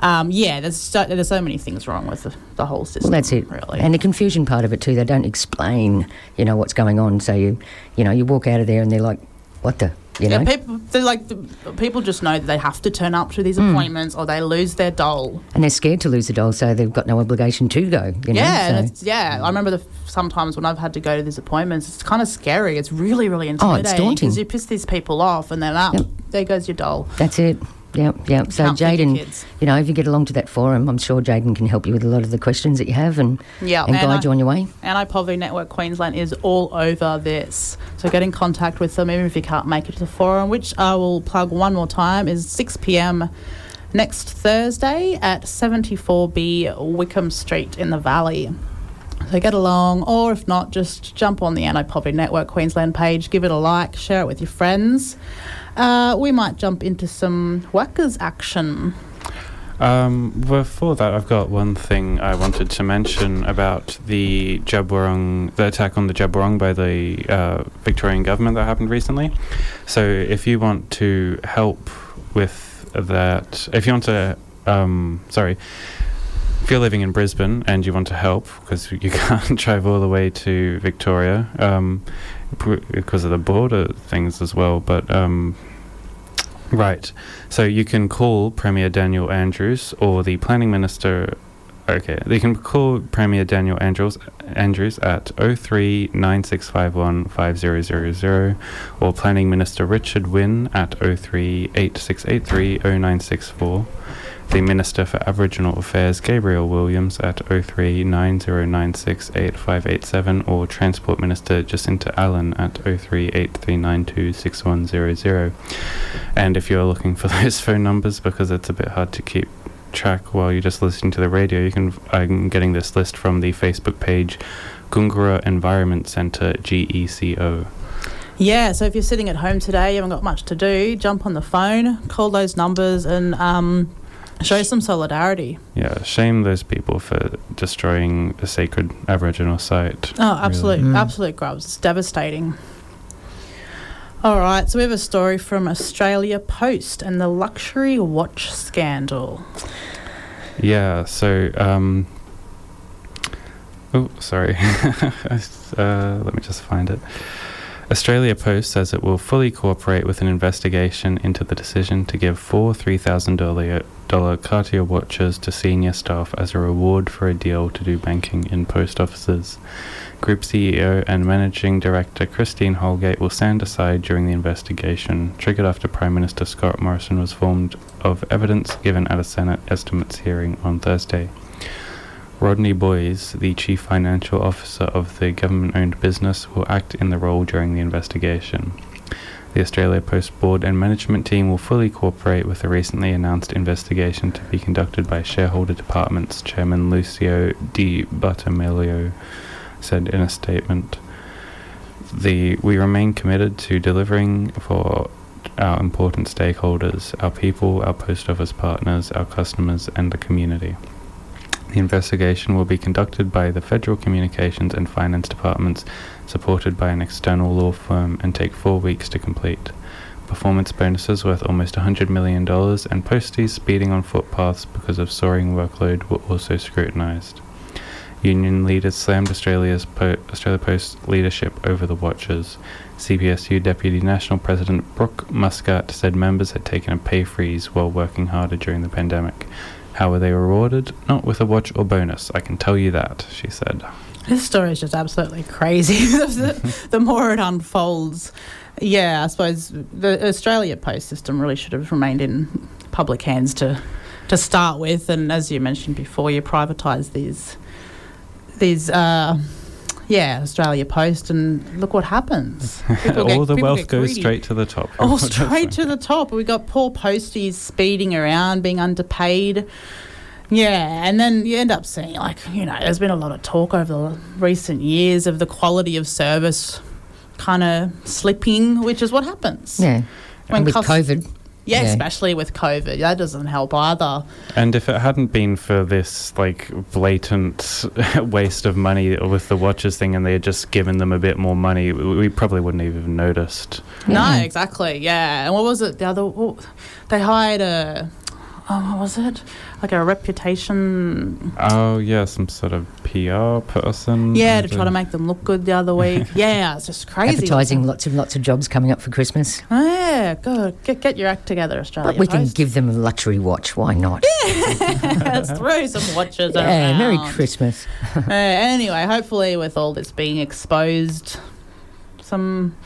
Um, yeah, there's so, there's so many things wrong with the, the whole system.
well, that's it.
Really.
And the confusion part of it too. They don't explain, you know, what's going on. So you, you know, you walk out of there and they're like, what the, you know.
yeah, people like the, people just know that they have to turn up to these
Hmm.
appointments or they lose their doll.
and they're scared to lose the doll, so they've got no obligation to go. You know?
yeah, and
so-
yeah. I remember the sometimes when I've had to go to these appointments, it's kind of scary. It's really, really
Oh,
intimidating
it's daunting.
because you piss these people off, and then ah,
Yep.
there goes your doll.
That's it. Yep, yep. So
Can't feed your Jayden,
you know, if you get along to that forum, I'm sure Jayden can help you with a lot of the questions that you have and,
Yeah,
and
and
guide
I-
you on your way.
Anti Poverty Network Queensland is all over this. So get in contact with them, even if you can't make it to the forum, which I will plug one more time, is 6 pm next Thursday at 74B Wickham Street in the Valley. So get along, or if not, just jump on the Anti Poverty Network Queensland page, give it a like, share it with your friends. Uh, we might jump into some workers' action.
Um, before that, I've got one thing I wanted to mention about the Djab Wurrung, the attack on the Djab Wurrung by the uh, Victorian government that happened recently. So, if you want to help with that, if you want to, um, sorry, if you're living in Brisbane and you want to help because you can't drive all the way to Victoria um, because of the border things as well, but um, right. So you can call Premier Daniel Andrews or the Planning Minister. Okay, you can call Premier Daniel Andrews Andrews at 039651 5000 or Planning Minister Richard Wynne at 038683 0964. The Minister for Aboriginal Affairs Gabrielle Williams at 0390968587 or Transport Minister Jacinta Allan at 0383926100. And if you're looking for those phone numbers because it's a bit hard to keep track while you're just listening to the radio, you can I'm getting this list from the Facebook page Goongerah Environment Centre GECO.
Yeah, so if you're sitting at home today, you haven't got much to do, jump on the phone, call those numbers, and um, Show some solidarity.
Yeah, shame those people for destroying a sacred Aboriginal site.
Oh, absolute,
Mm.
absolute grubs. It's devastating. All right, so we have a story from Australia Post and the luxury watch scandal.
Yeah, so um Oh, sorry. uh, let me just find it. Australia Post says it will fully cooperate with an investigation into the decision to give four $3,000 Cartier watches to senior staff as a reward for a deal to do banking in post offices. Group CEO and Managing Director Christine Holgate will stand aside during the investigation, triggered after Prime Minister Scott Morrison was informed of evidence given at a Senate estimates hearing on Thursday. Rodney Boys, the Chief Financial Officer of the government owned business, will act in the role during the investigation. The Australia Post board and management team will fully cooperate with the recently announced investigation to be conducted by Shareholder Department's Chairman Lucio Di Bartolomeo said in a statement. The we remain committed to delivering for our important stakeholders, our people, our post office partners, our customers, and the community. The investigation will be conducted by the Federal Communications and Finance Departments, supported by an external law firm, and take four weeks to complete. Performance bonuses worth almost $100 million and posties speeding on footpaths because of soaring workload were also scrutinised. Union leaders slammed Australia's po- Australia Post leadership over the watches. CPSU Deputy National President Brooke Muscat said members had taken a pay freeze while working harder during the pandemic. How were they rewarded? Not with a watch or bonus, I can tell you that, she said.
This story is just absolutely crazy. the, the more it unfolds, yeah, I suppose the Australia Post system really should have remained in public hands to to start with. And as you mentioned before, you privatise these these. Uh, yeah, Australia Post, and look what happens. People get-
All the wealth goes
greedy.
straight to the top.
Oh, straight to the top. We got poor posties speeding around, being underpaid. Yeah, and then you end up seeing, like, you know, there's been a lot of talk over the recent years of the quality of service kind of slipping, which is what happens.
Yeah.
When
and with
cost-
COVID,
Yeah,
Yeah.
especially with COVID. That doesn't help either.
And if it hadn't been for this like blatant waste of money with the watches thing, and they had just given them a bit more money, we we probably wouldn't have even noticed.
No,
Yeah.
exactly. Yeah. And what was it? The other, what, they hired a, oh, what was it? Like a reputation
Oh yeah, some sort of PR person.
Yeah, to try to make them look good the other week. yeah, it's just crazy.
advertising lots of lots of jobs coming up for Christmas.
Oh, yeah, good. Get, get your act together, Australia.
But we can give them a luxury watch. Why not?
Let's throw some watches
Yeah,
around.
Merry Christmas.
Uh, anyway, hopefully, with all this being exposed, some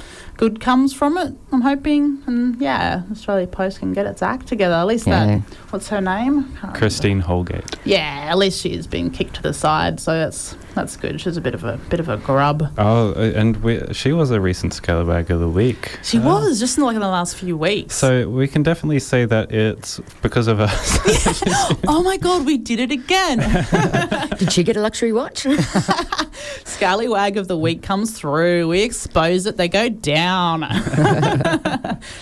good comes from it. I'm hoping, and yeah, Australia Post can get its act together. At least
Yeah.
that. What's her name? Can't remember.
Christine Holgate.
Yeah, at least she's been kicked to the side, so that's that's good. She's a bit of a bit of a grub.
Oh, uh, and we, she was a recent Scallywag of the Week.
She
Uh,
was just in, like in the last few weeks.
So we can definitely say that it's because of us.
oh my god, we did it again.
Did she get a luxury watch?
Scallywag of the week comes through. We expose it. They go down.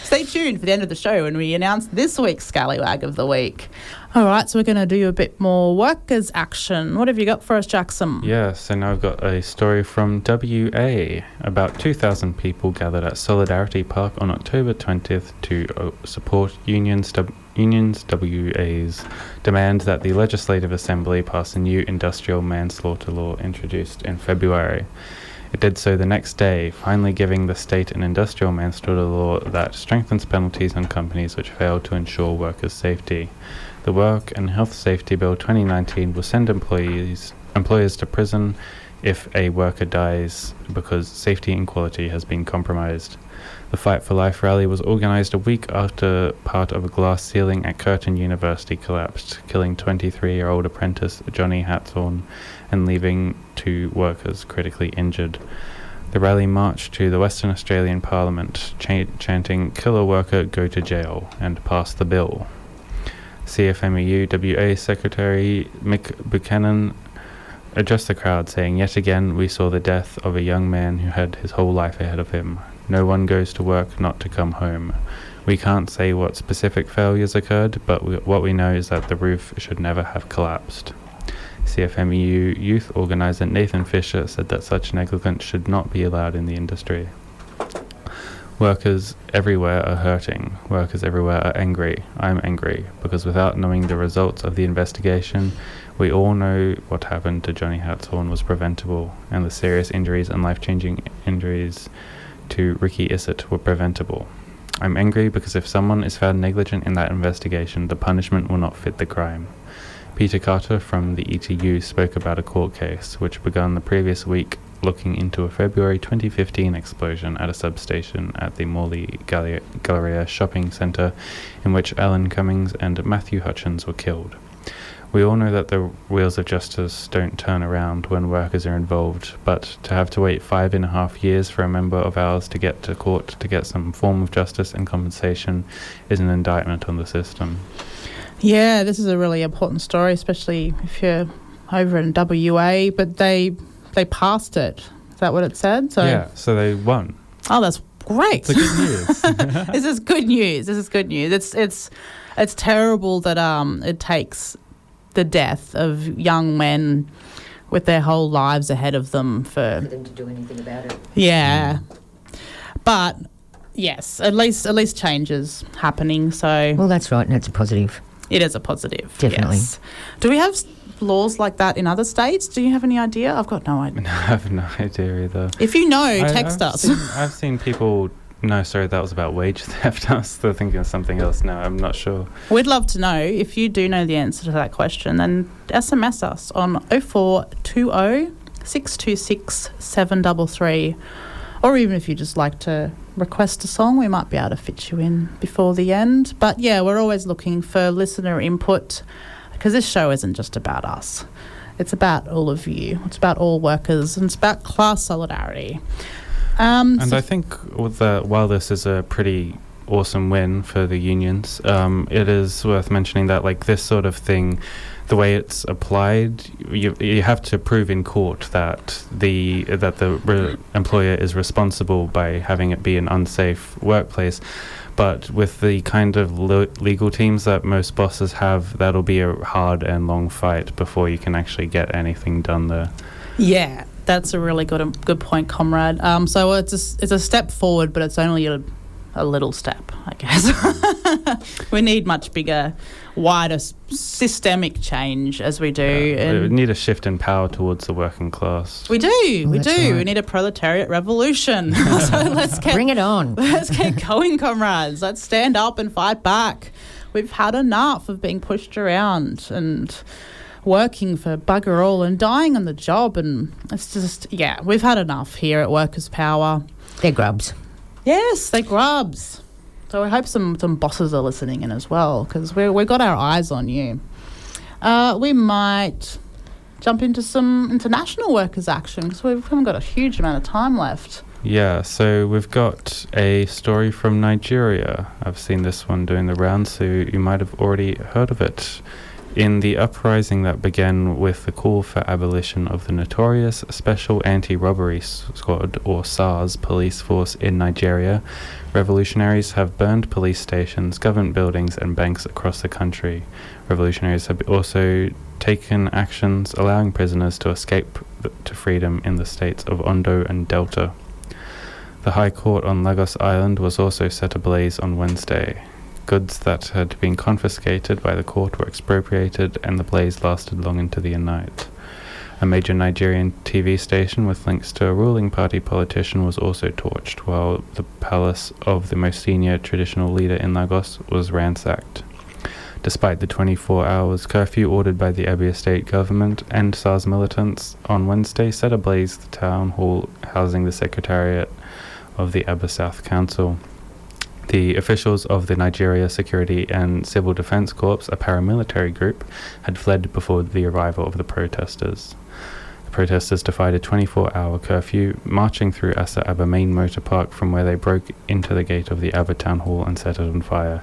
Stay tuned for the end of the show when we announce this week's Scallywag of the week. All right, so we're going to do a bit more workers' action. What have you got for us, Jackson?
Yes, and I've got a story from WA. About 2,000 people gathered at Solidarity Park on October 20th to uh, support unions, unions WA's demand that the Legislative Assembly pass a new industrial manslaughter law introduced in February. It did so the next day, finally giving the state an industrial manslaughter law that strengthens penalties on companies which fail to ensure workers' safety. The Work and Health Safety Bill 2019 will send employees employers to prison if a worker dies because safety and quality has been compromised. The Fight for Life rally was organized a week after part of a glass ceiling at Curtin University collapsed, killing 23-year-old apprentice Johnny Hartshorn and leaving two workers critically injured. The rally marched to the Western Australian Parliament, cha- chanting "Kill a worker, go to jail," and pass the bill. CFMEU WA Secretary Mick Buchanan addressed the crowd, saying, Yet again, we saw the death of a young man who had his whole life ahead of him. No one goes to work not to come home. We can't say what specific failures occurred, but we, what we know is that the roof should never have collapsed. CFMEU youth organizer Nathan Fisher said that such negligence should not be allowed in the industry. Workers everywhere are hurting. Workers everywhere are angry. I'm angry because without knowing the results of the investigation, we all know what happened to Johnny Hartshorn was preventable, and the serious injuries and life changing injuries to Ricky Issett were preventable. I'm angry because if someone is found negligent in that investigation, the punishment will not fit the crime. Peter Carter from the ETU spoke about a court case which began the previous week looking into a February 2015 explosion at a substation at the Morley Galleria, shopping centre in which Alan Cummings and Matthew Hutchins were killed. We all know that the wheels of justice don't turn around when workers are involved, but to have to wait five and a half years for a member of ours to get to court to get some form of justice and compensation is an indictment on the system.
Yeah, this is a really important story, especially if you're over in WA. But they they passed it. Is that what it said? So
yeah, so they won.
Oh, that's great.
It's good news.
this is good news. This is good news. It's it's it's terrible that um it takes the death of young men with their whole lives ahead of them for
For them to do anything about it.
yeah. But yes, at least at least changes happening. So
Well, that's right, and that's a positive.
it is a positive.
Definitely.
Yes. Do we have s- laws like that in other states? Do you have any idea? I've got no idea.
No, I have no idea either.
If you know,
I-
text
I've
us.
Seen, I've seen people. No, sorry, that was about wage theft. I was thinking of something else. No, I'm not sure.
We'd love to know if you do know the answer to that question, then SMS us on 0420 626 733. Or even if you just like to request a song, we might be able to fit you in before the end. But yeah, we're always looking for listener input because this show isn't just about us, it's about all of you, it's about all workers, and it's about class solidarity. Um,
And
so-
I think with the, while this is a pretty awesome win for the unions, um, it is worth mentioning that like this sort of thing, the way it's applied, you you have to prove in court that the that the re- employer is responsible by having it be an unsafe workplace. But with the kind of le- legal teams that most bosses have, that'll be a hard and long fight before you can actually get anything done there.
Yeah, that's a really good good point, comrade. Um, so it's a, it's a step forward, but it's only a, a little step, I guess. we need much bigger, wider, s- systemic change as we do.
Yeah, we need a shift in power towards the working class.
we do,
Oh,
we
that's
do. We need a proletariat revolution. so let's get
Bring it on.
Let's get going, comrades. Let's stand up and fight back. We've had enough of being pushed around and working for bugger all and dying on the job. And it's just, yeah, we've had enough here at Workers' Power.
They're grubs.
Yes, they grubs. So I hope some, some bosses are listening in as well because we we got our eyes on you. Uh, we might jump into some international workers' action because we haven't got a huge amount of time left.
Yeah, so we've got a story from Nigeria. I've seen this one doing the rounds, so you might have already heard of it. In the uprising that began with the call for abolition of the notorious Special Anti Robbery Squad, or SARS, police force in Nigeria, revolutionaries have burned police stations, government buildings, and banks across the country. Revolutionaries have also taken actions allowing prisoners to escape to freedom in the states of Ondo and Delta. The High Court on Lagos Island was also set ablaze on Wednesday. Goods that had been confiscated by the court were expropriated, and the blaze lasted long into the night. A major Nigerian TV station with links to a ruling party politician was also torched, while the palace of the most senior traditional leader in Lagos was ransacked. Despite the 24 hours curfew ordered by the Abia state government and SARS militants on Wednesday set ablaze the town hall housing the secretariat of the Aba South Council. The officials of the Nigeria Security and Civil Defense Corps, a paramilitary group, had fled before the arrival of the protesters. The protesters defied a 24 hour curfew, marching through Asa Aba main motor park from where they broke into the gate of the Aba town hall and set it on fire.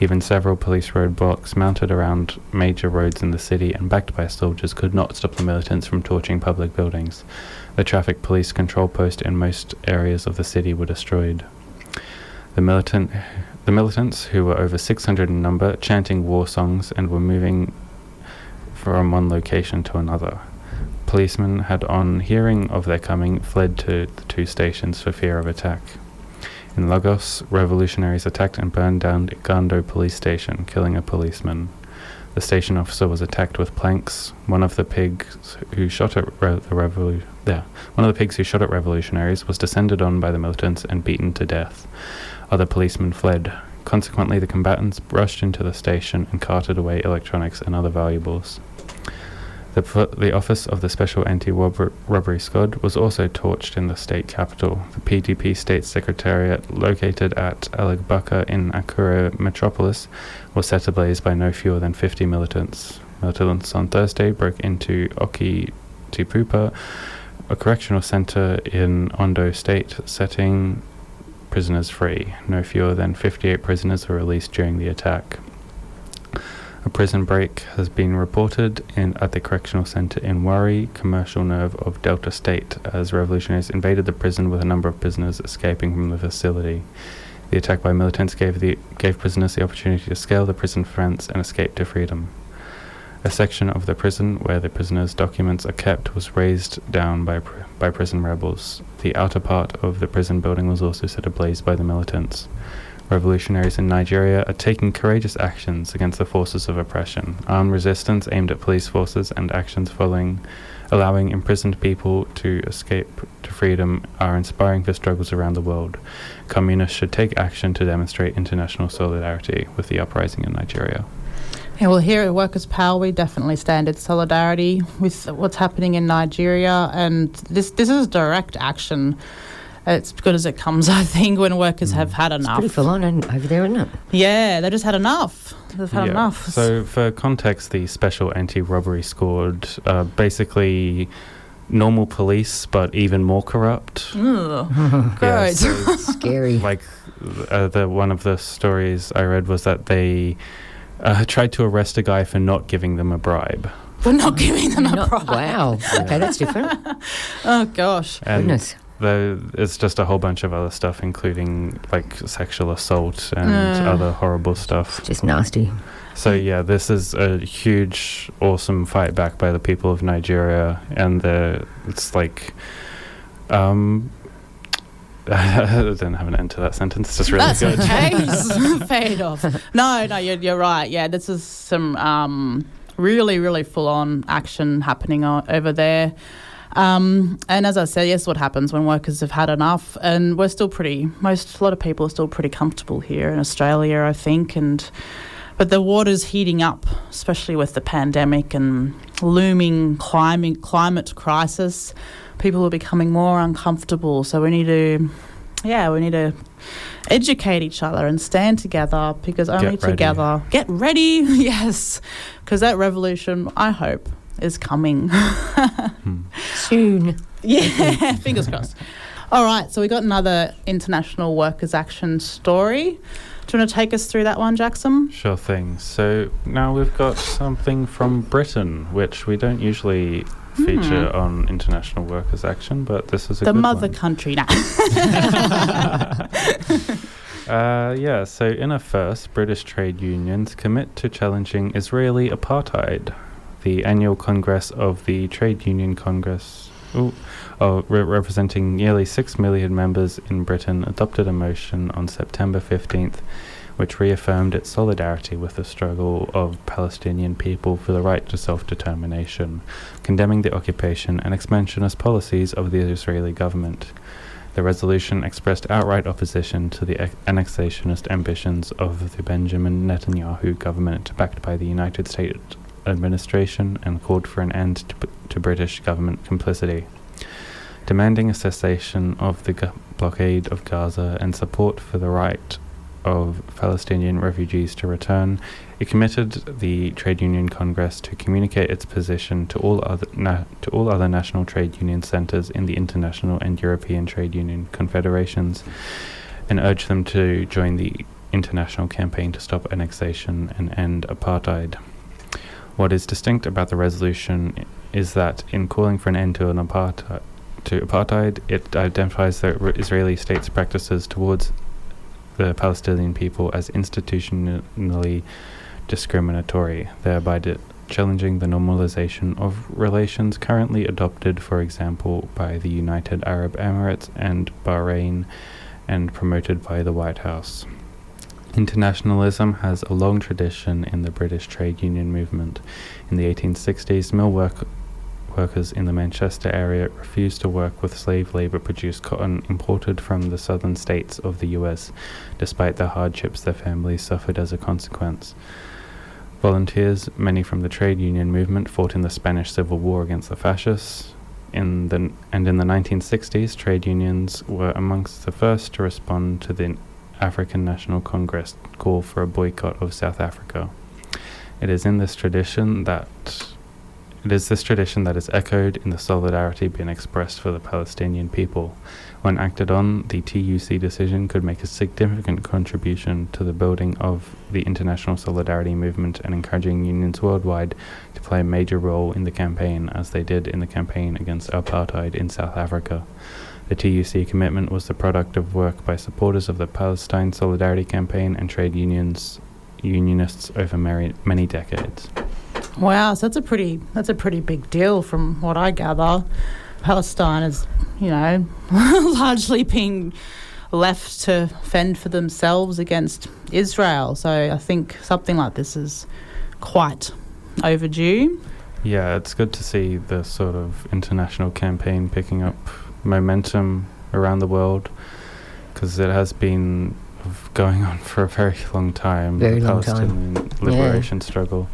Even several police roadblocks mounted around major roads in the city and backed by soldiers could not stop the militants from torching public buildings. The traffic police control post in most areas of the city were destroyed. The militant the militants, who were over 600 in number, chanting war songs and were moving from one location to another. Policemen had, on hearing of their coming, fled to the two stations for fear of attack. In Lagos, revolutionaries attacked and burned down Gando police station, killing a policeman. The station officer was attacked with planks. One of the pigs who shot at re- the revolu- yeah, one of the pigs who shot at revolutionaries was descended on by the militants and beaten to death. Other policemen fled. Consequently, the combatants rushed into the station and carted away electronics and other valuables. The, the office of the Special Anti-Robbery Squad was also torched in the state capital. The PDP state secretariat, located at Alagbaka in Akure metropolis, was set ablaze by no fewer than 50 militants. Militants on Thursday broke into Oki Tipupa, a correctional center in Ondo State, setting prisoners free. No fewer than 58 prisoners were released during the attack. A prison break has been reported in, at the correctional center in Warri, commercial nerve of Delta State, as revolutionaries invaded the prison with a number of prisoners escaping from the facility. The attack by militants gave, the, gave prisoners the opportunity to scale the prison fence and escape to freedom. A section of the prison where the prisoners' documents are kept was razed down by, pr- by prison rebels. The outer part of the prison building was also set ablaze by the militants. Revolutionaries in Nigeria are taking courageous actions against the forces of oppression. Armed resistance aimed at police forces and actions following allowing imprisoned people to escape to freedom are inspiring for struggles around the world. Communists should take action to demonstrate international solidarity with the uprising in Nigeria.
Yeah, well, here at Workers' Power, we definitely stand in solidarity with what's happening in Nigeria, and this this is direct action. It's good as it comes, I think, when workers have had enough.
Pretty full on over there, isn't it?
Yeah, they just had enough. They've had
Yeah.
enough.
So, for context, the Special Anti Robbery Squad are basically normal police, but even more corrupt.
Ugh,
Yeah, so
Scary.
like uh, the one of the stories I read was that they uh, tried to arrest a guy for not giving them a bribe.
We're not giving them a
Not-
prize.
wow. Okay, that's different.
Oh gosh.
And
Goodness.
the, it's just a whole bunch of other stuff, including like sexual assault and
Mm.
other horrible stuff.
Just nasty.
So yeah, this is a huge, awesome fight back by the people of Nigeria, and the it's like, um, I didn't have an end to that sentence. It's just really
That's
good.
okay. Fade off. No, no, you're, you're right. Yeah, this is some um, really, really full on action happening o- over there. Um, and as I said, yes, what happens when workers have had enough, and we're still pretty. Most, a lot of people are still pretty comfortable here in Australia, I think, and but the water's heating up, especially with the pandemic and looming climate climate crisis. People are becoming more uncomfortable, so we need to, yeah, we need to educate each other and stand together because only
Get
together get ready. yes, because that revolution, I hope, is coming.
Hmm.
Soon.
Yeah, fingers crossed. All right, so we got another international workers' action story. Do you want to take us through that one, Jackson?
Sure thing. So now we've got something from Britain, which we don't usually feature on International Workers' Action, but this is a
Hmm. the mother
one.
country now.
Uh, yeah, so in a first, British trade unions commit to challenging Israeli apartheid. The annual Congress of the Trade Union Congress, ooh, oh, re- representing nearly 6 million members in Britain, adopted a motion on September 15th which reaffirmed its solidarity with the struggle of Palestinian people for the right to self determination, condemning the occupation and expansionist policies of the Israeli government. The resolution expressed outright opposition to the ex- annexationist ambitions of the Benjamin Netanyahu government, backed by the United States administration, and called for an end to, to British government complicity. Demanding a cessation of the blockade of Gaza and support for the right of Palestinian refugees to return, it committed the Trade Union Congress to communicate its position to all other na- to all other national trade union centres in the international and European trade union confederations, and urge them to join the international campaign to stop annexation and end apartheid. What is distinct about the resolution is that in calling for an end to an apartheid, to apartheid, it identifies the Israeli state's practices towards the Palestinian people as institutionally discriminatory, thereby di- challenging the normalization of relations currently adopted, for example, by the United Arab Emirates and Bahrain, and promoted by the White House. Internationalism has a long tradition in the British trade union movement. In the 1860s, mill work- workers in the Manchester area refused to work with slave labor produced cotton imported from the southern states of the US, despite the hardships their families suffered as a consequence. Volunteers, many from the trade union movement, fought in the Spanish Civil War against the fascists. In the, and in the 1960s, trade unions were amongst the first to respond to the African National Congress call for a boycott of South Africa. It is in this tradition that it is this tradition that is echoed in the solidarity being expressed for the Palestinian people. When acted on, the TUC decision could make a significant contribution to the building of the international solidarity movement and encouraging unions worldwide to play a major role in the campaign, as they did in the campaign against apartheid in South Africa. The TUC commitment was the product of work by supporters of the Palestine Solidarity Campaign and trade unions unionists over many, many decades.
Wow, so that's a pretty that's a pretty big deal from what I gather. Palestine is, you know, largely being left to fend for themselves against Israel. So I think something like this is quite overdue.
Yeah, it's good to see the sort of international campaign picking up momentum around the world because it has been going on for a very long time.
Very
the
long time.
Palestinian liberation struggle.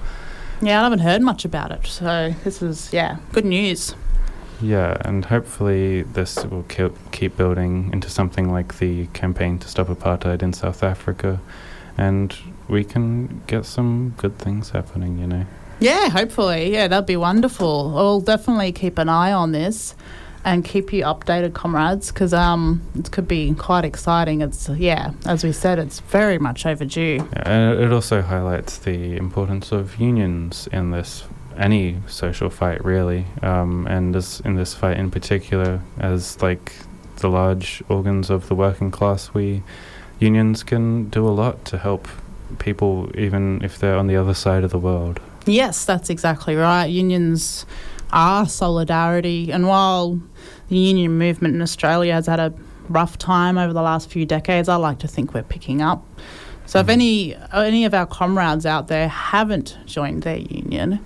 Yeah, I haven't heard much about it. So this is yeah, good news.
Yeah, and hopefully this will keep keep building into something like the campaign to stop apartheid in South Africa, and we can get some good things happening. You know.
Yeah, hopefully. Yeah, that'd be wonderful. I'll definitely keep an eye on this and keep you updated, comrades, because um, it could be quite exciting. It's yeah, as we said, it's very much overdue.
Yeah, and it also highlights the importance of unions in this any social fight really, um, and this in this fight in particular, as like the large organs of the working class, we unions can do a lot to help people, even if they're on the other side of the world.
Yes, that's exactly right. Unions are solidarity, and while the union movement in Australia has had a rough time over the last few decades, I like to think we're picking up. So if mm. any any of our comrades out there haven't joined their union,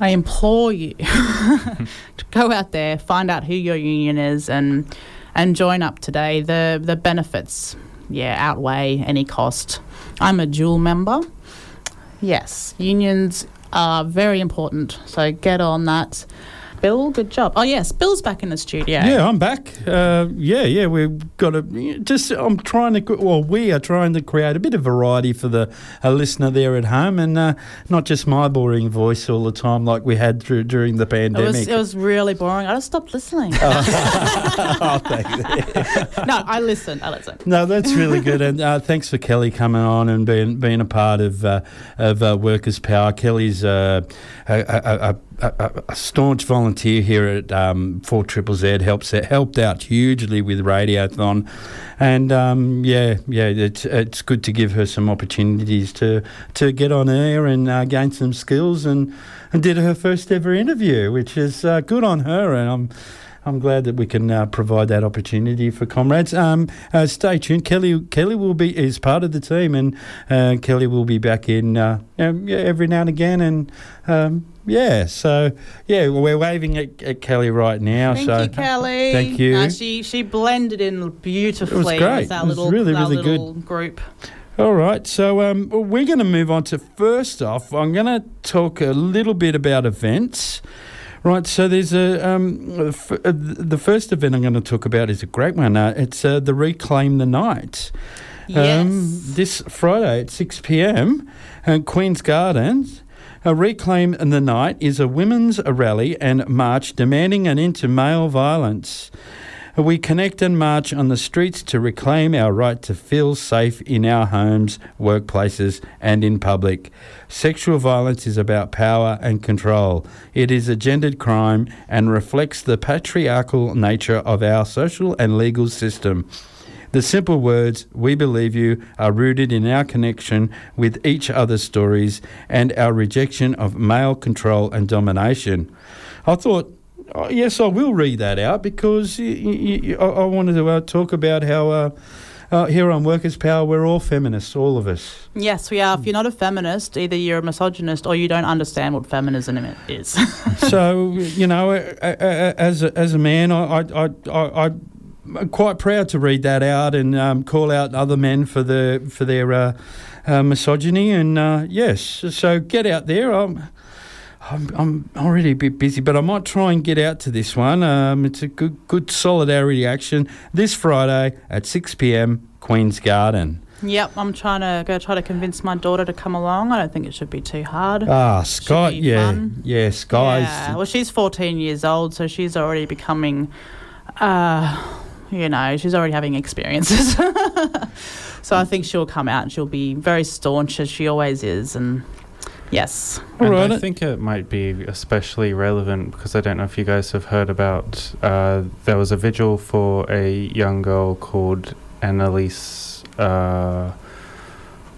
I implore you to go out there, find out who your union is, and and join up today. The the benefits, yeah, outweigh any cost. I'm a dual member. Yes, unions are very important. So get on that. Bill, good job. Oh yes, Bill's back in the studio.
Yeah, I'm back. Uh, yeah, yeah, we've got a just. I'm trying to. Well, we are trying to create a bit of variety for the a listener there at home, and uh, not just my boring voice all the time like we had through during the
It
pandemic.
was, it was really boring. I just stopped listening.
oh, thanks.
no, I listen. I listen.
No, that's really good, and uh, thanks for Kelly coming on and being being a part of uh, of uh, Workers' Power. Kelly's uh, a, a, a, a, a staunch volunteer here at um, Four Triple Z. helps helped out hugely with Radiothon, and um, yeah, yeah, it's it's good to give her some opportunities to to get on air and uh, gain some skills, and and did her first ever interview, which is uh, good on her, and I'm. I'm glad that we can uh, provide that opportunity for comrades. Um, uh, stay tuned. Kelly Kelly will be is part of the team, and uh, Kelly will be back in uh, um, every now and again. And um, yeah, so yeah, we're waving at, at Kelly right now.
Thank
so
you, Kelly.
Thank you.
She she blended in beautifully
great.
with our
It was
little,
really, really good.
group.
All right, so um, we're going to move on to first off. I'm going to talk a little bit about events. Right, so there's a um, a f- uh, the first event I'm going to talk about is a great one. Uh, it's uh, the Reclaim the Night.
Yes.
Um, this Friday at 6 p.m. at Queen's Gardens. Uh, Reclaim the Night is a women's rally and march demanding an end to male violence. We connect and march on the streets to reclaim our right to feel safe in our homes, workplaces, and in public. Sexual violence is about power and control. It is a gendered crime and reflects the patriarchal nature of our social and legal system. The simple words, we believe you, are rooted in our connection with each other's stories and our rejection of male control and domination. I thought, oh, yes, I will read that out because y- y- y- I, I wanted to uh, talk about how. Uh, uh, here on Workers' Power, we're all feminists, all of us.
Yes, we are. If you're not a feminist, either you're a misogynist or you don't understand what feminism is.
so you know, as a, as a man, I I, I, I I'm quite proud to read that out and um, call out other men for the for their uh, uh, misogyny. And uh, yes, so get out there. I'm, I'm I'm already a bit busy, but I might try and get out to this one. Um, it's a good good solidarity action this Friday at six pm, Queen's Garden.
yep, I'm trying to go try to convince my daughter to come along. I don't think it should be too hard.
Ah, Sky,
be
yeah,
fun.
yeah, Sky's.
Yeah, well, she's 14 years old, so she's already becoming, uh, you know, she's already having experiences. so I think she'll come out and she'll be very staunch as she always is. And yes,
All
and
right.
I think it might be especially relevant because I don't know if you guys have heard about. Uh, there was a vigil for a young girl called Annalise. Uh,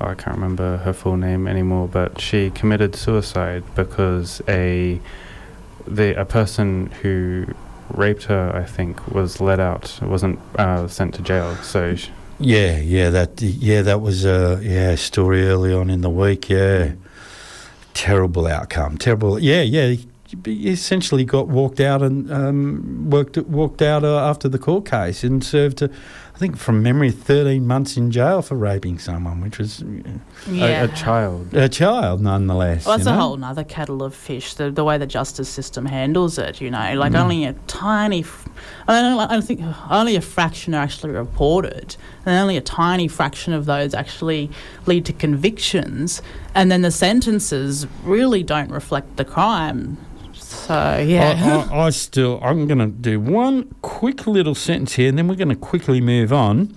oh, I can't remember her full name anymore, but she committed suicide because a the a person who raped her, I think, was let out. wasn't uh, sent to jail. So sh-
Yeah, yeah, that yeah, that was a yeah story early on in the week. Yeah, terrible outcome. Terrible. Yeah, yeah. He essentially got walked out and um, worked walked out uh, after the court case and served, uh, I think, from memory, thirteen months in jail for raping someone, which was
yeah.
a, a child.
a child nonetheless.
Well, that's
you
a whole other kettle of fish. The the way the justice system handles it, you know, like
Mm.
only a tiny, f- I don't, know, I think only a fraction are actually reported, and only a tiny fraction of those actually lead to convictions, and then the sentences really don't reflect the crime. So yeah,
I, I, I still, I'm going to do one quick little sentence here, and then we're going to quickly move on.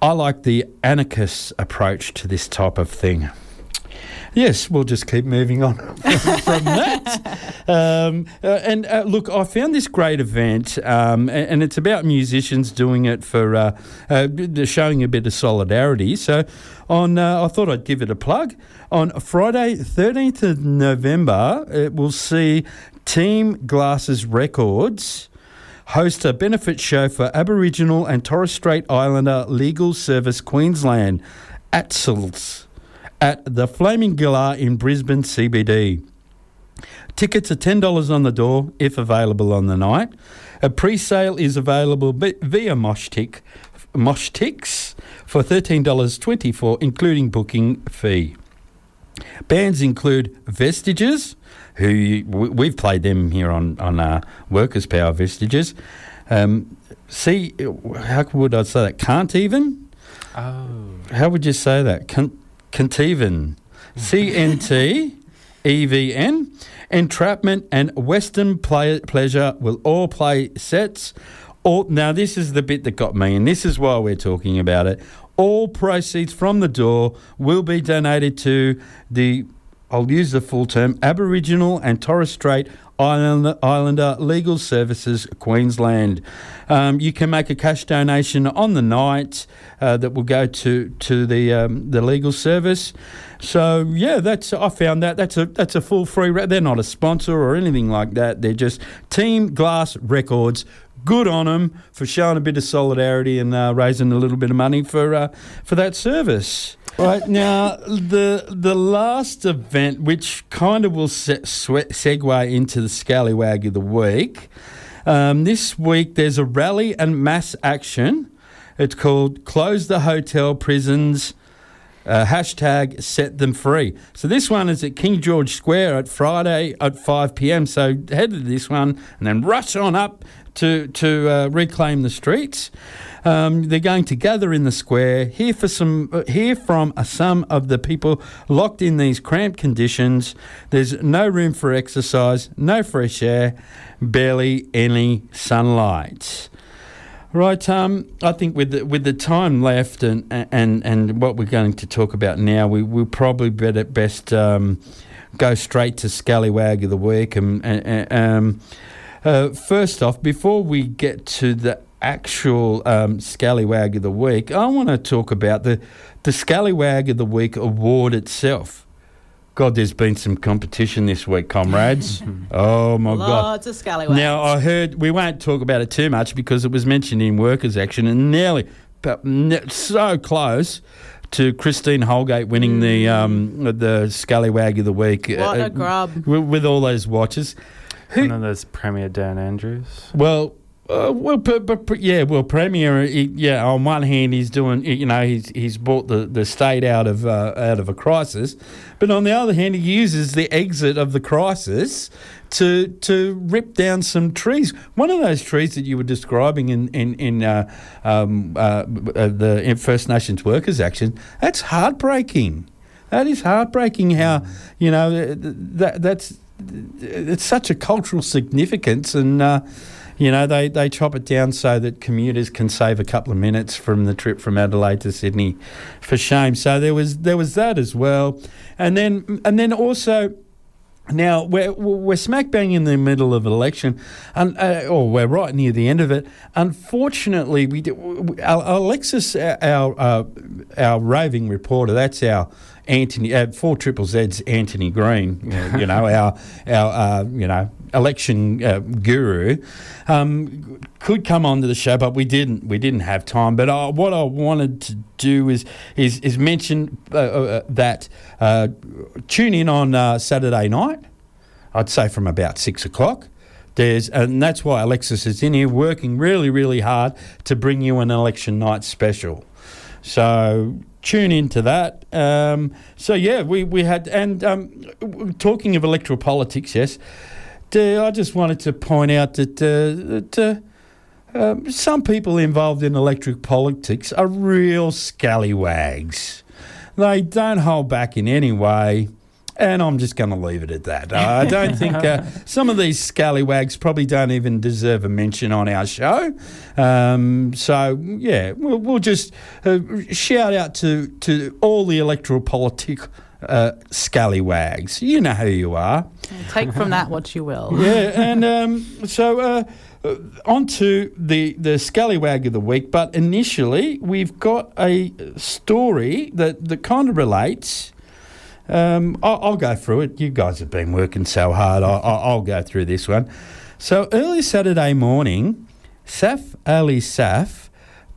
I like the anarchist approach to this type of thing. Yes, we'll just keep moving on from that. Um, uh, and uh, look, I found this great event, um, and, and it's about musicians doing it for uh, uh, showing a bit of solidarity. So, on uh, I thought I'd give it a plug. On Friday, 13th of November, it will see Team Glasses Records host a benefit show for Aboriginal and Torres Strait Islander Legal Service Queensland, ATSLS, at the Flaming Galah in Brisbane CBD. Tickets are $10 on the door if available on the night. A pre sale is available via Moshtick, Moshtix for $13.24, including booking fee. Bands include Vestiges, who we- we've played them here on on uh, Workers Power Vestiges. Um, see, how would I say that? Can't even.
Oh.
How would you say that? Can, can't even. C N T E V N. Entrapment and Western play, Pleasure will all play sets. All, now, this is the bit that got me, and this is why we're talking about it. All proceeds from the door will be donated to the, I'll use the full term, Aboriginal and Torres Strait Islander, Legal Services Queensland. Um, you can make a cash donation on the night uh, that will go to to the um, the legal service. So yeah, that's I found that that's a that's a full free. Ra- they're not a sponsor or anything like that. They're just Team Glass Records. Good on them for showing a bit of solidarity and uh, raising a little bit of money for uh, for that service. Right now, the the last event, which kind of will se- swe- segue into the scallywag of the week. Um, this week, there's a rally and mass action. It's called "Close the Hotel Prisons." Uh, hashtag set them free. So this one is at King George Square at Friday at 5 p.m. So head to this one and then rush on up to to uh, reclaim the streets. Um, they're going to gather in the square, hear for some, uh, hear from some of the people locked in these cramped conditions. There's no room for exercise, no fresh air, barely any sunlight. Right, um, I think with the, with the time left and, and and what we're going to talk about now, we will probably better best um, go straight to Scallywag of the Week. And, and um, uh, first off, before we get to the actual um, Scallywag of the Week, I want to talk about the, the Scallywag of the Week award itself. God, there's been some competition this week, comrades. oh, my God.
Lots of scallywags.
Now I heard we won't talk about it too much because it was mentioned in Workers' Action and nearly, but ne- so close to Christine Holgate winning the um, the Scallywag of the Week.
Mm. What
uh,
a grub.
with all those watches. Who-
And then there's Premier Dan Andrews.
well, uh, well, but, but, but yeah, well, Premier, he, yeah. On one hand, he's doing, you know, he's he's brought the, the state out of uh, out of a crisis, but on the other hand, he uses the exit of the crisis to to rip down some trees. One of those trees that you were describing in in in uh, um, uh, uh, the First Nations Workers Action, that's heartbreaking. That is heartbreaking. How you know th- th- that that's it's such a cultural significance and. Uh, you know, they, they chop it down so that commuters can save a couple of minutes from the trip from Adelaide to Sydney. For shame. So there was there was that as well, and then and then also. Now we're we're smack bang in the middle of an election, and uh, or we're right near the end of it. Unfortunately, we do, Al- Alexis, our uh, our raving reporter, that's our Anthony uh, four triple Z's Anthony Green, uh, you know our our uh, you know election uh, guru, um, could come onto the show, but we didn't. We didn't have time. But what I wanted to do is is is mention uh, that tune in on Saturday night. I'd say from about six o'clock. There's, and that's why Alexis is in here working really, really hard to bring you an election night special. So tune into that. Um, so yeah, we, we had, and um, talking of electoral politics, yes, I just wanted to point out that, uh, that uh, um, some people involved in electoral politics are real scallywags. They don't hold back in any way. And I'm just going to leave it at that. I don't think uh, some of these scallywags probably don't even deserve a mention on our show. Um, so, yeah, we'll, we'll just uh, shout out to, to all the electoral politic uh, scallywags. You know who you are.
Take from that what you will.
Yeah, and um, so uh, uh, on to the, the scallywag of the week. But initially, we've got a story that, that kind of relates. Um, I'll, I'll go through it. You guys have been working so hard. I'll, I'll I'll go through this one. So early Saturday morning, Saf Ali Saf,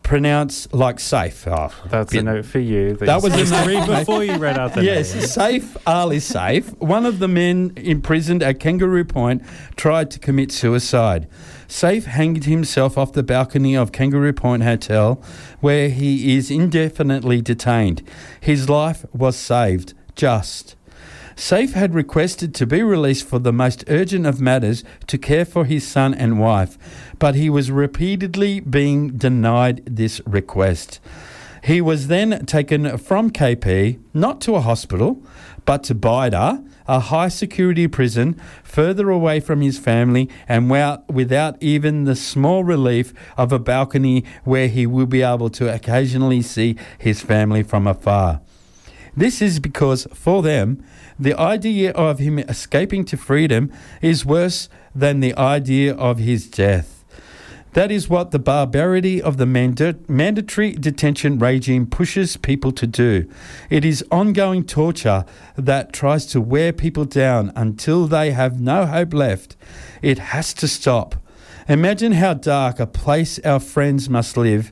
pronounced like safe. Oh,
That's
bit-
a note for you.
That
you
was a note.
read before you read out the
Yes,
name.
Safe Ali Safe, one of the men imprisoned at Kangaroo Point, tried to commit suicide. Safe hanged himself off the balcony of Kangaroo Point Hotel, where he is indefinitely detained. His life was saved, just. Safe had requested to be released for the most urgent of matters to care for his son and wife, but he was repeatedly being denied this request. He was then taken from KP, not to a hospital, but to BITA, a high security prison further away from his family and without even the small relief of a balcony where he will be able to occasionally see his family from afar. This is because for them, the idea of him escaping to freedom is worse than the idea of his death. That is what the barbarity of the manda- mandatory detention regime pushes people to do. It is ongoing torture that tries to wear people down until they have no hope left. It has to stop. Imagine how dark a place our friends must live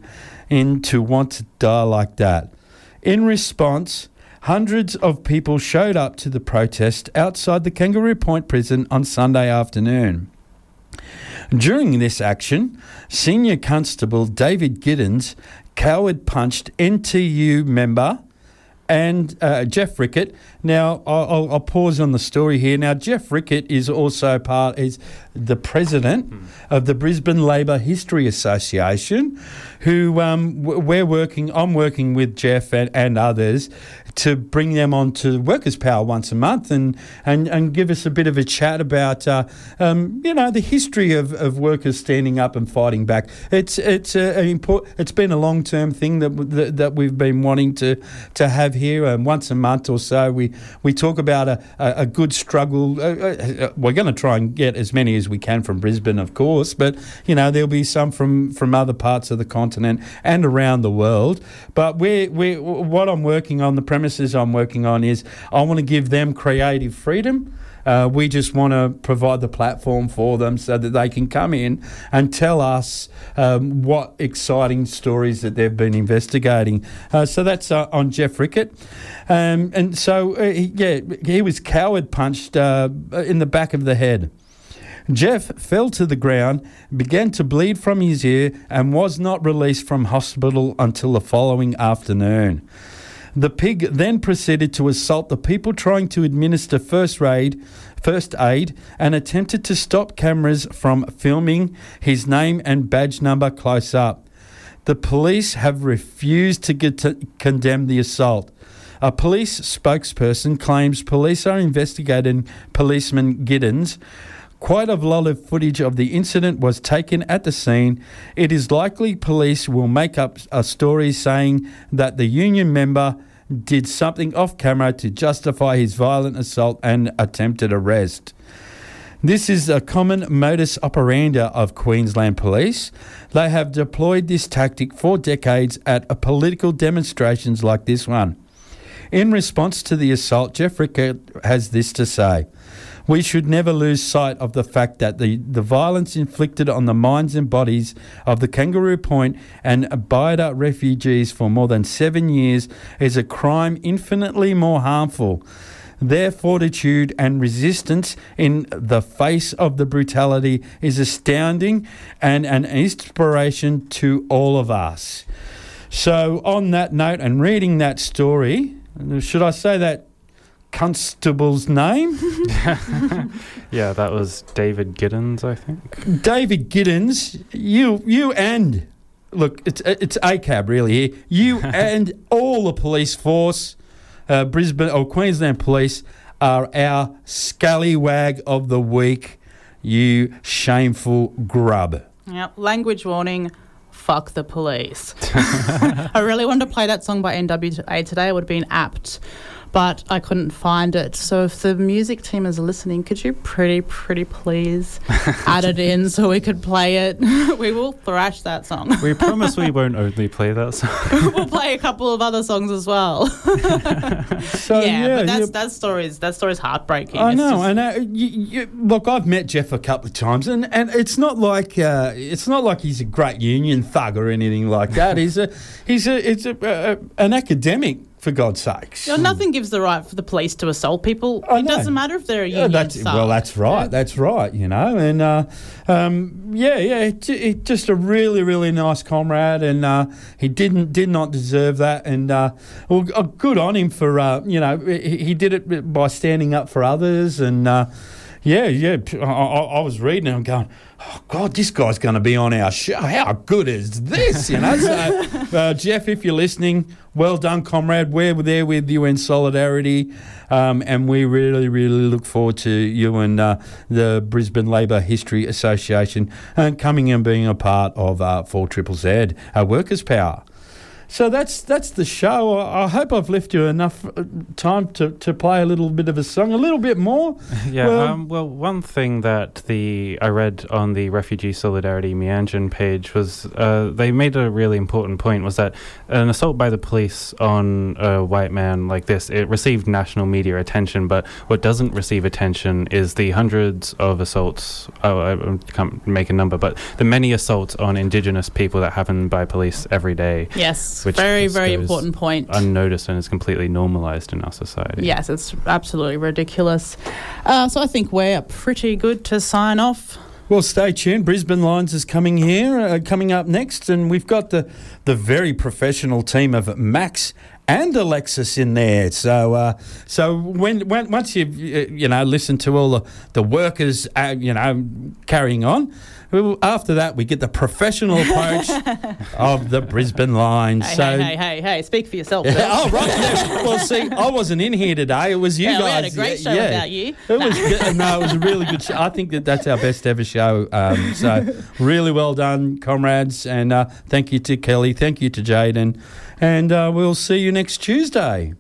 in to want to die like that. In response, hundreds of people showed up to the protest outside the Kangaroo Point prison on Sunday afternoon. During this action, Senior Constable David Giddens coward punched NTEU member and uh, Jeff Rickertt. Now, I'll, I'll- pause on the story here. Now, Jeff Rickertt is also part is the president of the Brisbane Labor History Association, who um, we're working. I'm working with Jeff and, and others to bring them on to Workers' Power once a month and and, and give us a bit of a chat about uh, um, you know the history of, of workers standing up and fighting back. It's it's a, an important. It's been a long term thing that, that that we've been wanting to to have here. Um, once a month or so, we we talk about a, a, a good struggle. Uh, uh, uh, we're going to try and get as many as we can from Brisbane, of course, but you know there'll be some from from other parts of the continent and around the world. But we we what I'm working on, the premises I'm working on is I want to give them creative freedom. Uh, we just want to provide the platform for them so that they can come in and tell us um, what exciting stories that they've been investigating. Uh, so that's uh, on Jeff Rickertt. Um, and so, uh, yeah, he was coward punched uh, in the back of the head. Jeff fell to the ground, began to bleed from his ear, and was not released from hospital until the following afternoon. The pig then proceeded to assault the people trying to administer first aid, first aid and attempted to stop cameras from filming his name and badge number close up. The police have refused to, to condemn the assault. A police spokesperson claims police are investigating policeman Giddens. Quite a lot of footage of the incident was taken at the scene. It is likely police will make up a story saying that the union member did something off camera to justify his violent assault and attempted arrest. This is a common modus operandi of Queensland Police. They have deployed this tactic for decades at political demonstrations like this one. In response to the assault, Jeff Rickertt has this to say. We should never lose sight of the fact that the, the violence inflicted on the minds and bodies of the Kangaroo Point and BITA refugees for more than seven years is a crime infinitely more harmful. Their fortitude and resistance in the face of the brutality is astounding and an inspiration to all of us. So, on that note, and reading that story, should I say that constable's name?
yeah, that was David Giddens, I think.
David Giddens, you you and look, it's it's ACAB really here. You and all the police force, uh, Brisbane or Queensland Police are our scallywag of the week. You shameful grub.
Yep. Language warning. Fuck the police. I really wanted to play that song by NWA today. It would have been apt but I couldn't find it. So if the music team is listening, could you pretty, pretty please add it in so we could play it? we will thrash that song.
we promise we won't only play that song.
we'll play a couple of other songs as well. so, yeah, yeah, but that's, that story is that story is heartbreaking.
I it's know, I know. You, you, look, I've met Jeff a couple of times, and, and it's not like uh, it's not like he's a great union thug or anything like that. he's a he's a it's a, a, an academic for God's sakes.
You know, nothing gives the right for the police to assault people. I it know. doesn't matter if they're a union.
that's, well, that's right. Yeah. That's right. You know, and uh, um, yeah, yeah, it, it, just a really, really nice comrade, and uh, he didn't did not deserve that, and uh, well, uh, good on him for uh, you know he, he, did it by standing up for others, and uh, yeah, yeah. I, I, was reading and I'm going, oh God, this guy's going to be on our show. How good is this? You know. so, uh, Jeff, if you're listening, well done, comrade. We're there with you in solidarity, um, and we really, really look forward to you and uh, the Brisbane Labour History Association uh, coming and being a part of uh, Four Triple Z, our Workers' Power. So that's that's the show. I hope I've left you enough uh, time to, to play a little bit of a song, a little bit more.
Yeah. Well, um, well one thing that the I read on the Refugee Solidarity Meanjin page was uh, they made a really important point was that an assault by the police on a white man like this it received national media attention, but what doesn't receive attention is the hundreds of assaults. Oh, I can't make a number, but the many assaults on Indigenous people that happen by police every day.
Yes which very, very important point.
Unnoticed and it's completely normalized in our society.
Yes, it's absolutely ridiculous. Uh, so I think we're pretty good to sign off.
Well, stay tuned. Brisbane Lines is coming here, uh, coming up next, and we've got the the very professional team of Max and Alexis in there. So, uh, so when, when once you you know listen to all the the workers, uh, you know, carrying on, after that, we get the professional approach of the Brisbane line.
Hey, so, hey, hey, hey, hey, speak for yourself.
oh, right. Yeah. Well, see, I wasn't in here today. It was you
yeah,
guys. We
had a great show
yeah.
about you.
It no. was no, it was a really good show. I think that that's our best ever show. Um, so, really well done, comrades, and uh, thank you to Kelly, thank you to Jayden, and uh, we'll see you next Tuesday.